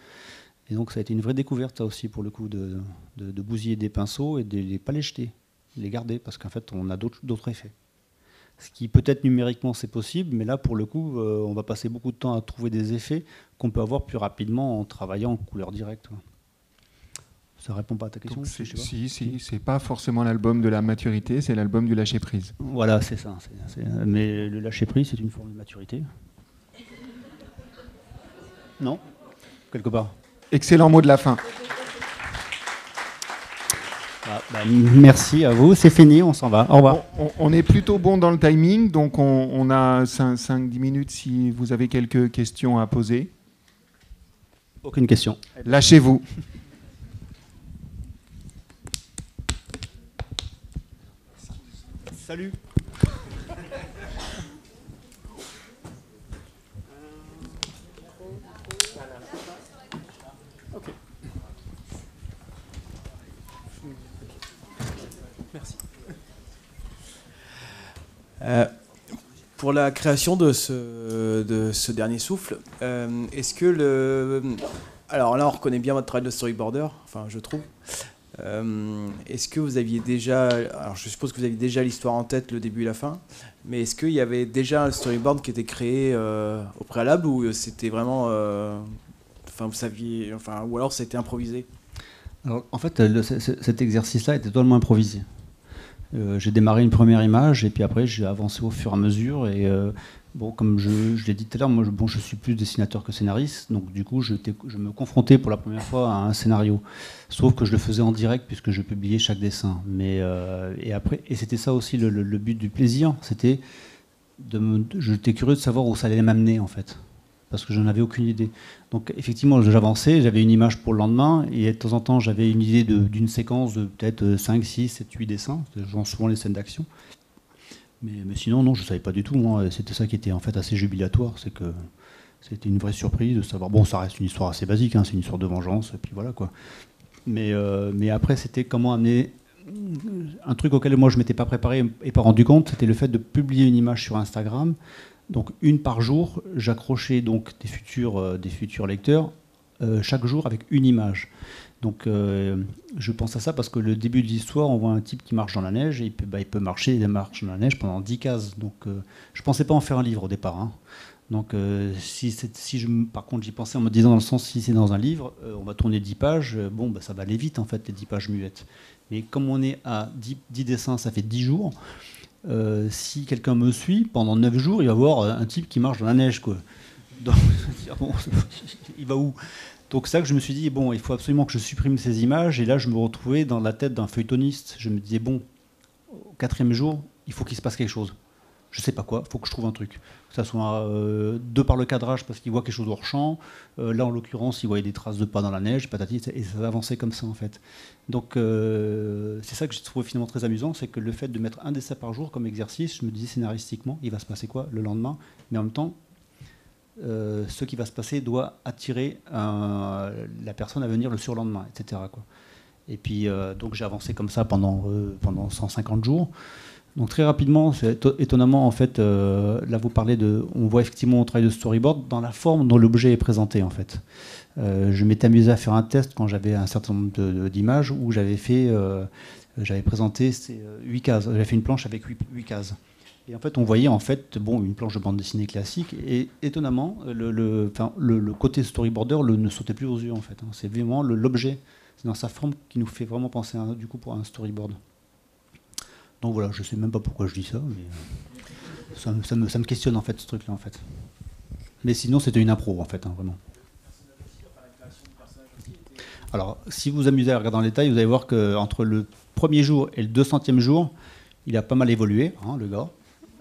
Et donc ça a été une vraie découverte, aussi, pour le coup, de, bousiller des pinceaux et de ne pas les jeter, les garder, parce qu'en fait, on a d'autres effets. Ce qui peut-être numériquement c'est possible, mais là pour le coup, euh, on va passer beaucoup de temps à trouver des effets qu'on peut avoir plus rapidement en travaillant en couleur directe. Ça répond pas à ta question Si, si, c'est pas forcément l'album de la maturité, c'est l'album du lâcher prise. Voilà, c'est ça. mais le lâcher prise, c'est une forme de maturité. Non Quelque part. Excellent mot de la fin. Ah, bah, merci à vous, c'est fini, on s'en va. Au revoir. On, est plutôt bon dans le timing, donc on, a 5-10 minutes si vous avez quelques questions à poser. Aucune question. Lâchez-vous. Salut. Merci. Euh, pour la création de ce, de ce dernier souffle, euh, est-ce que le. Alors là, on reconnaît bien votre travail de storyboarder, enfin, je trouve. Euh, est-ce que vous aviez déjà, alors je suppose que vous aviez déjà l'histoire en tête, le début et la fin, mais est-ce qu'il y avait déjà un storyboard qui était créé euh, au préalable ou c'était vraiment, euh, enfin vous saviez, enfin ou alors c'était improvisé? En fait, cet exercice-là était totalement improvisé. j'ai démarré une première image et puis après j'ai avancé au fur et à mesure et Bon, comme je, l'ai dit tout à l'heure, moi, je, bon, je suis plus dessinateur que scénariste, donc du coup, je, me confrontais pour la première fois à un scénario. Sauf que je le faisais en direct puisque je publiais chaque dessin. Mais euh, et après, et c'était ça aussi le, but du plaisir, c'était de, j'étais curieux de savoir où ça allait m'amener en fait, parce que je n'en avais aucune idée. Donc effectivement, j'avançais, j'avais une image pour le lendemain, et de temps en temps, j'avais une idée d'une séquence de peut-être 5, 6, 7, 8 dessins, genre souvent les scènes d'action. Mais, mais, sinon, non, je ne savais pas du tout. C'était ça qui était en fait assez jubilatoire, c'est que c'était une vraie surprise de savoir. Bon, ça reste une histoire assez basique, hein, c'est une histoire de vengeance, puis voilà quoi. Mais, euh, mais après, c'était comment amener un truc auquel moi je m'étais pas préparé et pas rendu compte, c'était le fait de publier une image sur Instagram. Donc une par jour, j'accrochais donc des futurs, euh, des futurs lecteurs euh, chaque jour avec une image. Donc je pense à ça parce que le début de l'histoire, on voit un type qui marche dans la neige et il peut, bah, il marcher, il marche dans la neige pendant 10 cases. Donc je pensais pas en faire un livre au départ. Hein. Donc, euh, si, je, par contre, j'y pensais en me disant dans le sens, si c'est dans un livre, euh, on va tourner 10 pages, euh, bon, bah, ça va aller vite en fait, les 10 pages muettes. Mais comme on est à 10, dessins, ça fait 10 jours. si quelqu'un me suit, pendant 9 jours, il va voir un type qui marche dans la neige. Quoi. Donc, *laughs* il va où? Donc c'est ça que je me suis dit, bon, il faut absolument que je supprime ces images. Et là, je me retrouvais dans la tête d'un feuilletoniste. Je me disais, bon, au quatrième jour, il faut qu'il se passe quelque chose je sais pas quoi, il faut que je trouve un truc. Que ça soit euh, de par le cadrage parce qu'il voit quelque chose hors champ, euh, là en l'occurrence il voyait des traces de pas dans la neige, patati, et ça avançait comme ça en fait. Donc euh, c'est ça que j'ai trouvé finalement très amusant, c'est que le fait de mettre un dessin par jour comme exercice, je me disais scénaristiquement, il va se passer quoi le lendemain, mais en même temps, ce qui va se passer doit attirer la personne à venir le surlendemain, etc. Et puis donc j'ai avancé comme ça pendant, pendant 150 jours. Donc très rapidement, étonnamment, en fait, euh, là vous parlez de, on voit effectivement au travail de storyboard dans la forme dont l'objet est présenté en fait. Euh, je m'étais amusé à faire un test quand j'avais un certain nombre d'images où j'avais fait, euh, j'avais présenté 8 cases, j'avais fait une planche avec 8, cases. Et en fait, on voyait en fait, une planche de bande dessinée classique. Et étonnamment, le, côté storyboarder ne sautait plus aux yeux en fait. Hein. C'est vraiment l'objet, c'est dans sa forme qui nous fait vraiment penser coup pour un storyboard. Donc voilà, je sais même pas pourquoi je dis ça, mais euh, ça, me, questionne en fait ce truc-là en fait. Mais sinon, c'était une impro en fait, hein, vraiment. Alors, si vous amusez à regarder dans détail, vous allez voir qu'entre le premier jour et le 200e jour, il a pas mal évolué, hein, le gars.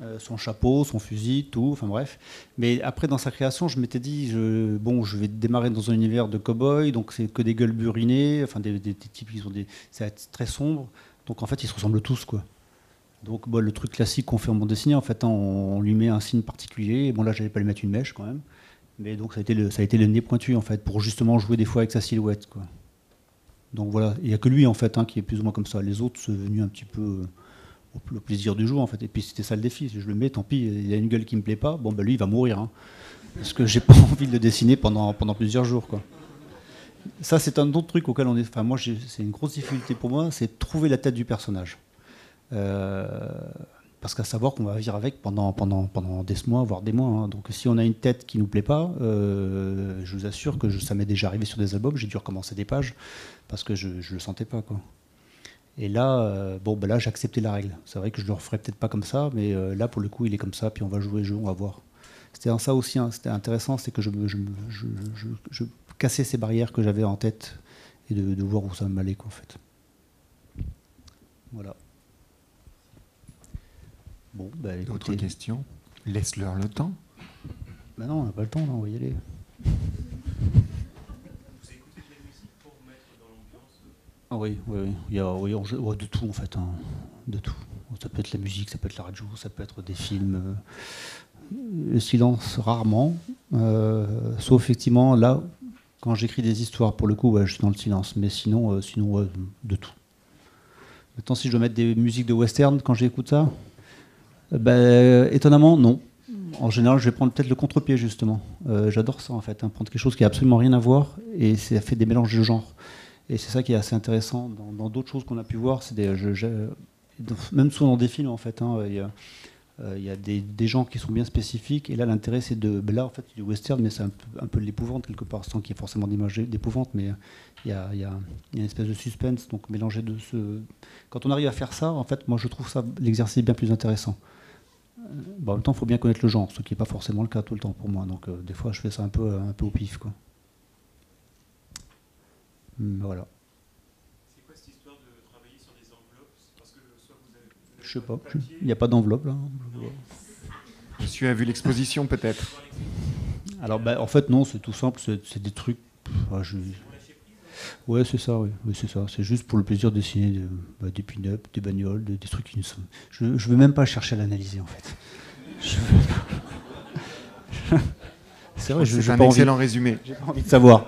Euh, son chapeau, son fusil, tout, enfin bref. Mais après, dans sa création, je m'étais dit, je, bon, je vais démarrer dans un univers de cow-boy, donc c'est que des gueules burinées, enfin des, types qui sont des, c'est très sombre. Donc en fait, ils se ressemblent tous, quoi. Donc le truc classique qu'on fait en bande dessinée, en fait, hein, on, lui met un signe particulier. Bon là, j'allais pas lui mettre une mèche quand même, mais donc ça a été le, ça a été nez pointu en fait, pour justement jouer des fois avec sa silhouette. Quoi. Donc voilà, il n'y a que lui en fait hein, qui est plus ou moins comme ça. Les autres sont venus un petit peu euh, au, plaisir du jour en fait. Et puis c'était ça le défi. Si je le mets, tant pis, il a une gueule qui me plaît pas. Bon bah lui, il va mourir, hein, parce que j'ai *laughs* pas envie de le dessiner pendant pendant plusieurs jours quoi. Ça c'est un autre truc auquel on est. Enfin moi, c'est une grosse difficulté pour moi, c'est trouver la tête du personnage. Euh, parce qu'à savoir qu'on va vivre avec pendant, pendant, pendant des mois, voire des mois. Hein. Donc si on a une tête qui ne nous plaît pas, euh, je vous assure que ça m'est déjà arrivé sur des albums, j'ai dû recommencer des pages parce que je ne le sentais pas. Quoi. Et là, euh, bon, ben là j'ai accepté la règle. C'est vrai que je le referai peut-être pas comme ça, mais là pour le coup il est comme ça, puis on va jouer le jeu, on va voir. C'était ça aussi, hein, c'était intéressant, c'est que je, je, je, je, cassais ces barrières que j'avais en tête et de, de voir où ça m'allait en fait. Voilà. Bon, bah, Autre question Laisse-leur le temps. Bah non, on n'a pas le temps, on va y aller. Vous écoutez de la musique pour mettre dans l'ambiance Ah oui, oui, oui. Il y a oui, de tout en fait. Hein. De tout. Ça peut être la musique, ça peut être la radio, ça peut être des films. Euh, le silence, rarement. Euh, sauf effectivement, là, quand j'écris des histoires, pour le coup, je suis dans le silence. Mais sinon, euh, sinon de tout. Maintenant, si je dois mettre des musiques de western quand j'écoute ça, ben, Étonnamment, non. En général, je vais prendre peut-être le contre-pied, justement. J'adore ça, en fait, hein, prendre quelque chose qui n'a absolument rien à voir, et ça fait des mélanges de genres. Et c'est ça qui est assez intéressant dans d'autres choses qu'on a pu voir. C'est des, même souvent dans des films, en fait. Hein, il y a, euh, il y a des, des, gens qui sont bien spécifiques, et là, l'intérêt, c'est de. Là, en fait, du western, mais c'est un peu, de l'épouvante, quelque part, sans qu'il y ait forcément d'image d'épouvante, mais il y, a, une espèce de suspense, donc mélanger de ce. Quand on arrive à faire ça, en fait, moi, je trouve ça l'exercice bien plus intéressant. Bah, en même temps, il faut bien connaître le genre, ce qui n'est pas forcément le cas tout le temps pour moi. Donc, euh, des fois, je fais ça un peu, un peu au pif. Quoi. Hmm, voilà. C'est quoi cette histoire de travailler sur des enveloppes? Parce que soit vous avez, Je sais pas, il n'y a pas d'enveloppe là. *laughs* Monsieur a vu l'exposition peut-être Alors, bah, en fait, non, c'est tout simple, c'est des trucs. ah, je- Ouais, c'est ça, oui. Oui, c'est ça. C'est juste pour le plaisir de dessiner de- bah, des pin-up, des bagnoles, des, des trucs qui ne sont. Je, je veux même pas chercher à l'analyser, en fait. Je- c'est vrai, je un pas envie- excellent résumé. j'ai pas envie de savoir.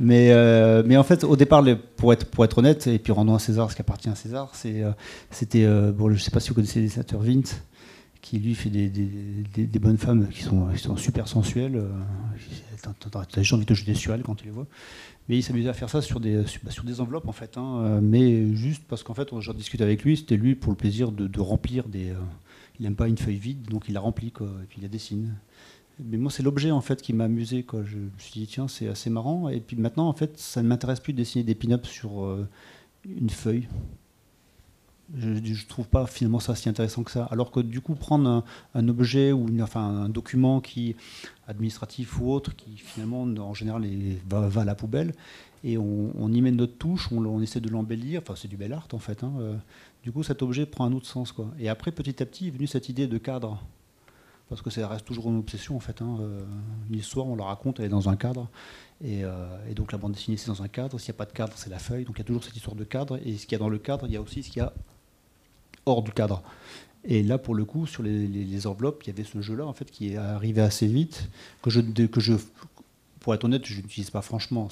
Mais, euh, mais en fait, au départ, pour, être, honnête, et puis rendons à César ce qui appartient à César, euh, c'était, euh, bon, je ne sais pas si vous connaissez le dessinateur Vint, qui lui fait des, bonnes femmes qui sont, super sensuelles. t'as- déjà envie de te jeter sur elles quand tu les vois. Mais il s'amusait à faire ça sur des, bah, enveloppes, en fait. hein, mais juste parce qu'en fait, j'en discute avec lui, c'était lui pour le plaisir de, remplir des. il n'aime pas une feuille vide, donc il la remplit, quoi, et puis il la dessine. Mais moi, c'est l'objet en fait qui m'a amusé. Je me suis dit, tiens, c'est assez marrant. Et puis maintenant, en fait, ça ne m'intéresse plus de dessiner des pin-ups sur euh, une feuille. Je ne trouve pas finalement ça si intéressant que ça. Alors que du coup, prendre un, objet ou enfin, un document qui administratif ou autre, qui finalement, en général, va, à la poubelle, et on, y met notre touche, on, essaie de l'embellir. Enfin, c'est du bel art en fait. hein. Euh, Du coup, cet objet prend un autre sens. Et après, petit à petit, est venue cette idée de cadre parce que ça reste toujours une obsession en fait. hein. Euh, Une histoire, on la raconte, elle est dans un cadre. Et, euh, donc la bande dessinée, c'est dans un cadre. S'il n'y a pas de cadre, c'est la feuille. Donc il y a toujours cette histoire de cadre. Et ce qu'il y a dans le cadre, il y a aussi ce qu'il y a hors du cadre. Et là, pour le coup, sur les enveloppes, il y avait ce jeu-là en fait qui est arrivé assez vite, que je, que je pour être honnête, je n'utilise pas franchement.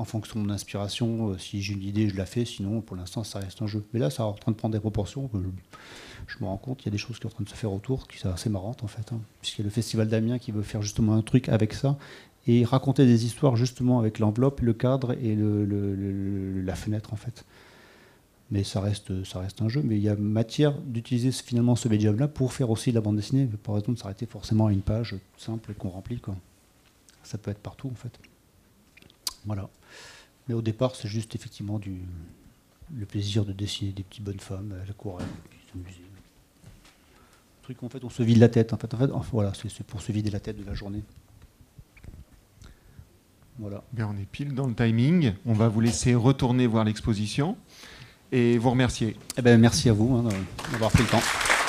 En fonction de mon inspiration. euh, Si j'ai une idée, je la fais. Sinon, pour l'instant, ça reste un jeu. Mais là, ça est en train de prendre des proportions que je, me rends compte. Il y a des choses qui sont en train de se faire autour qui sont assez marrantes, en fait. hein. Puisqu'il y a le Festival d'Amiens qui veut faire justement un truc avec ça et raconter des histoires justement avec l'enveloppe, le cadre et la fenêtre, en fait. Mais ça reste, un jeu. Mais il y a matière d'utiliser finalement ce médium-là pour faire aussi de la bande dessinée. Pas raison de s'arrêter forcément à une page simple qu'on remplit. Quoi. Ça peut être partout, en fait. Voilà. Mais au départ, c'est juste effectivement du, le plaisir de dessiner des petites bonnes femmes à l'aquarelle. Un truc en fait, on se vide la tête. En fait, en fait enfin, voilà, c'est c'est pour se vider la tête de la journée. Voilà. Bien, on est pile dans le timing. On va vous laisser retourner voir l'exposition et vous remercier. Eh ben, merci à vous hein, d'avoir pris le temps.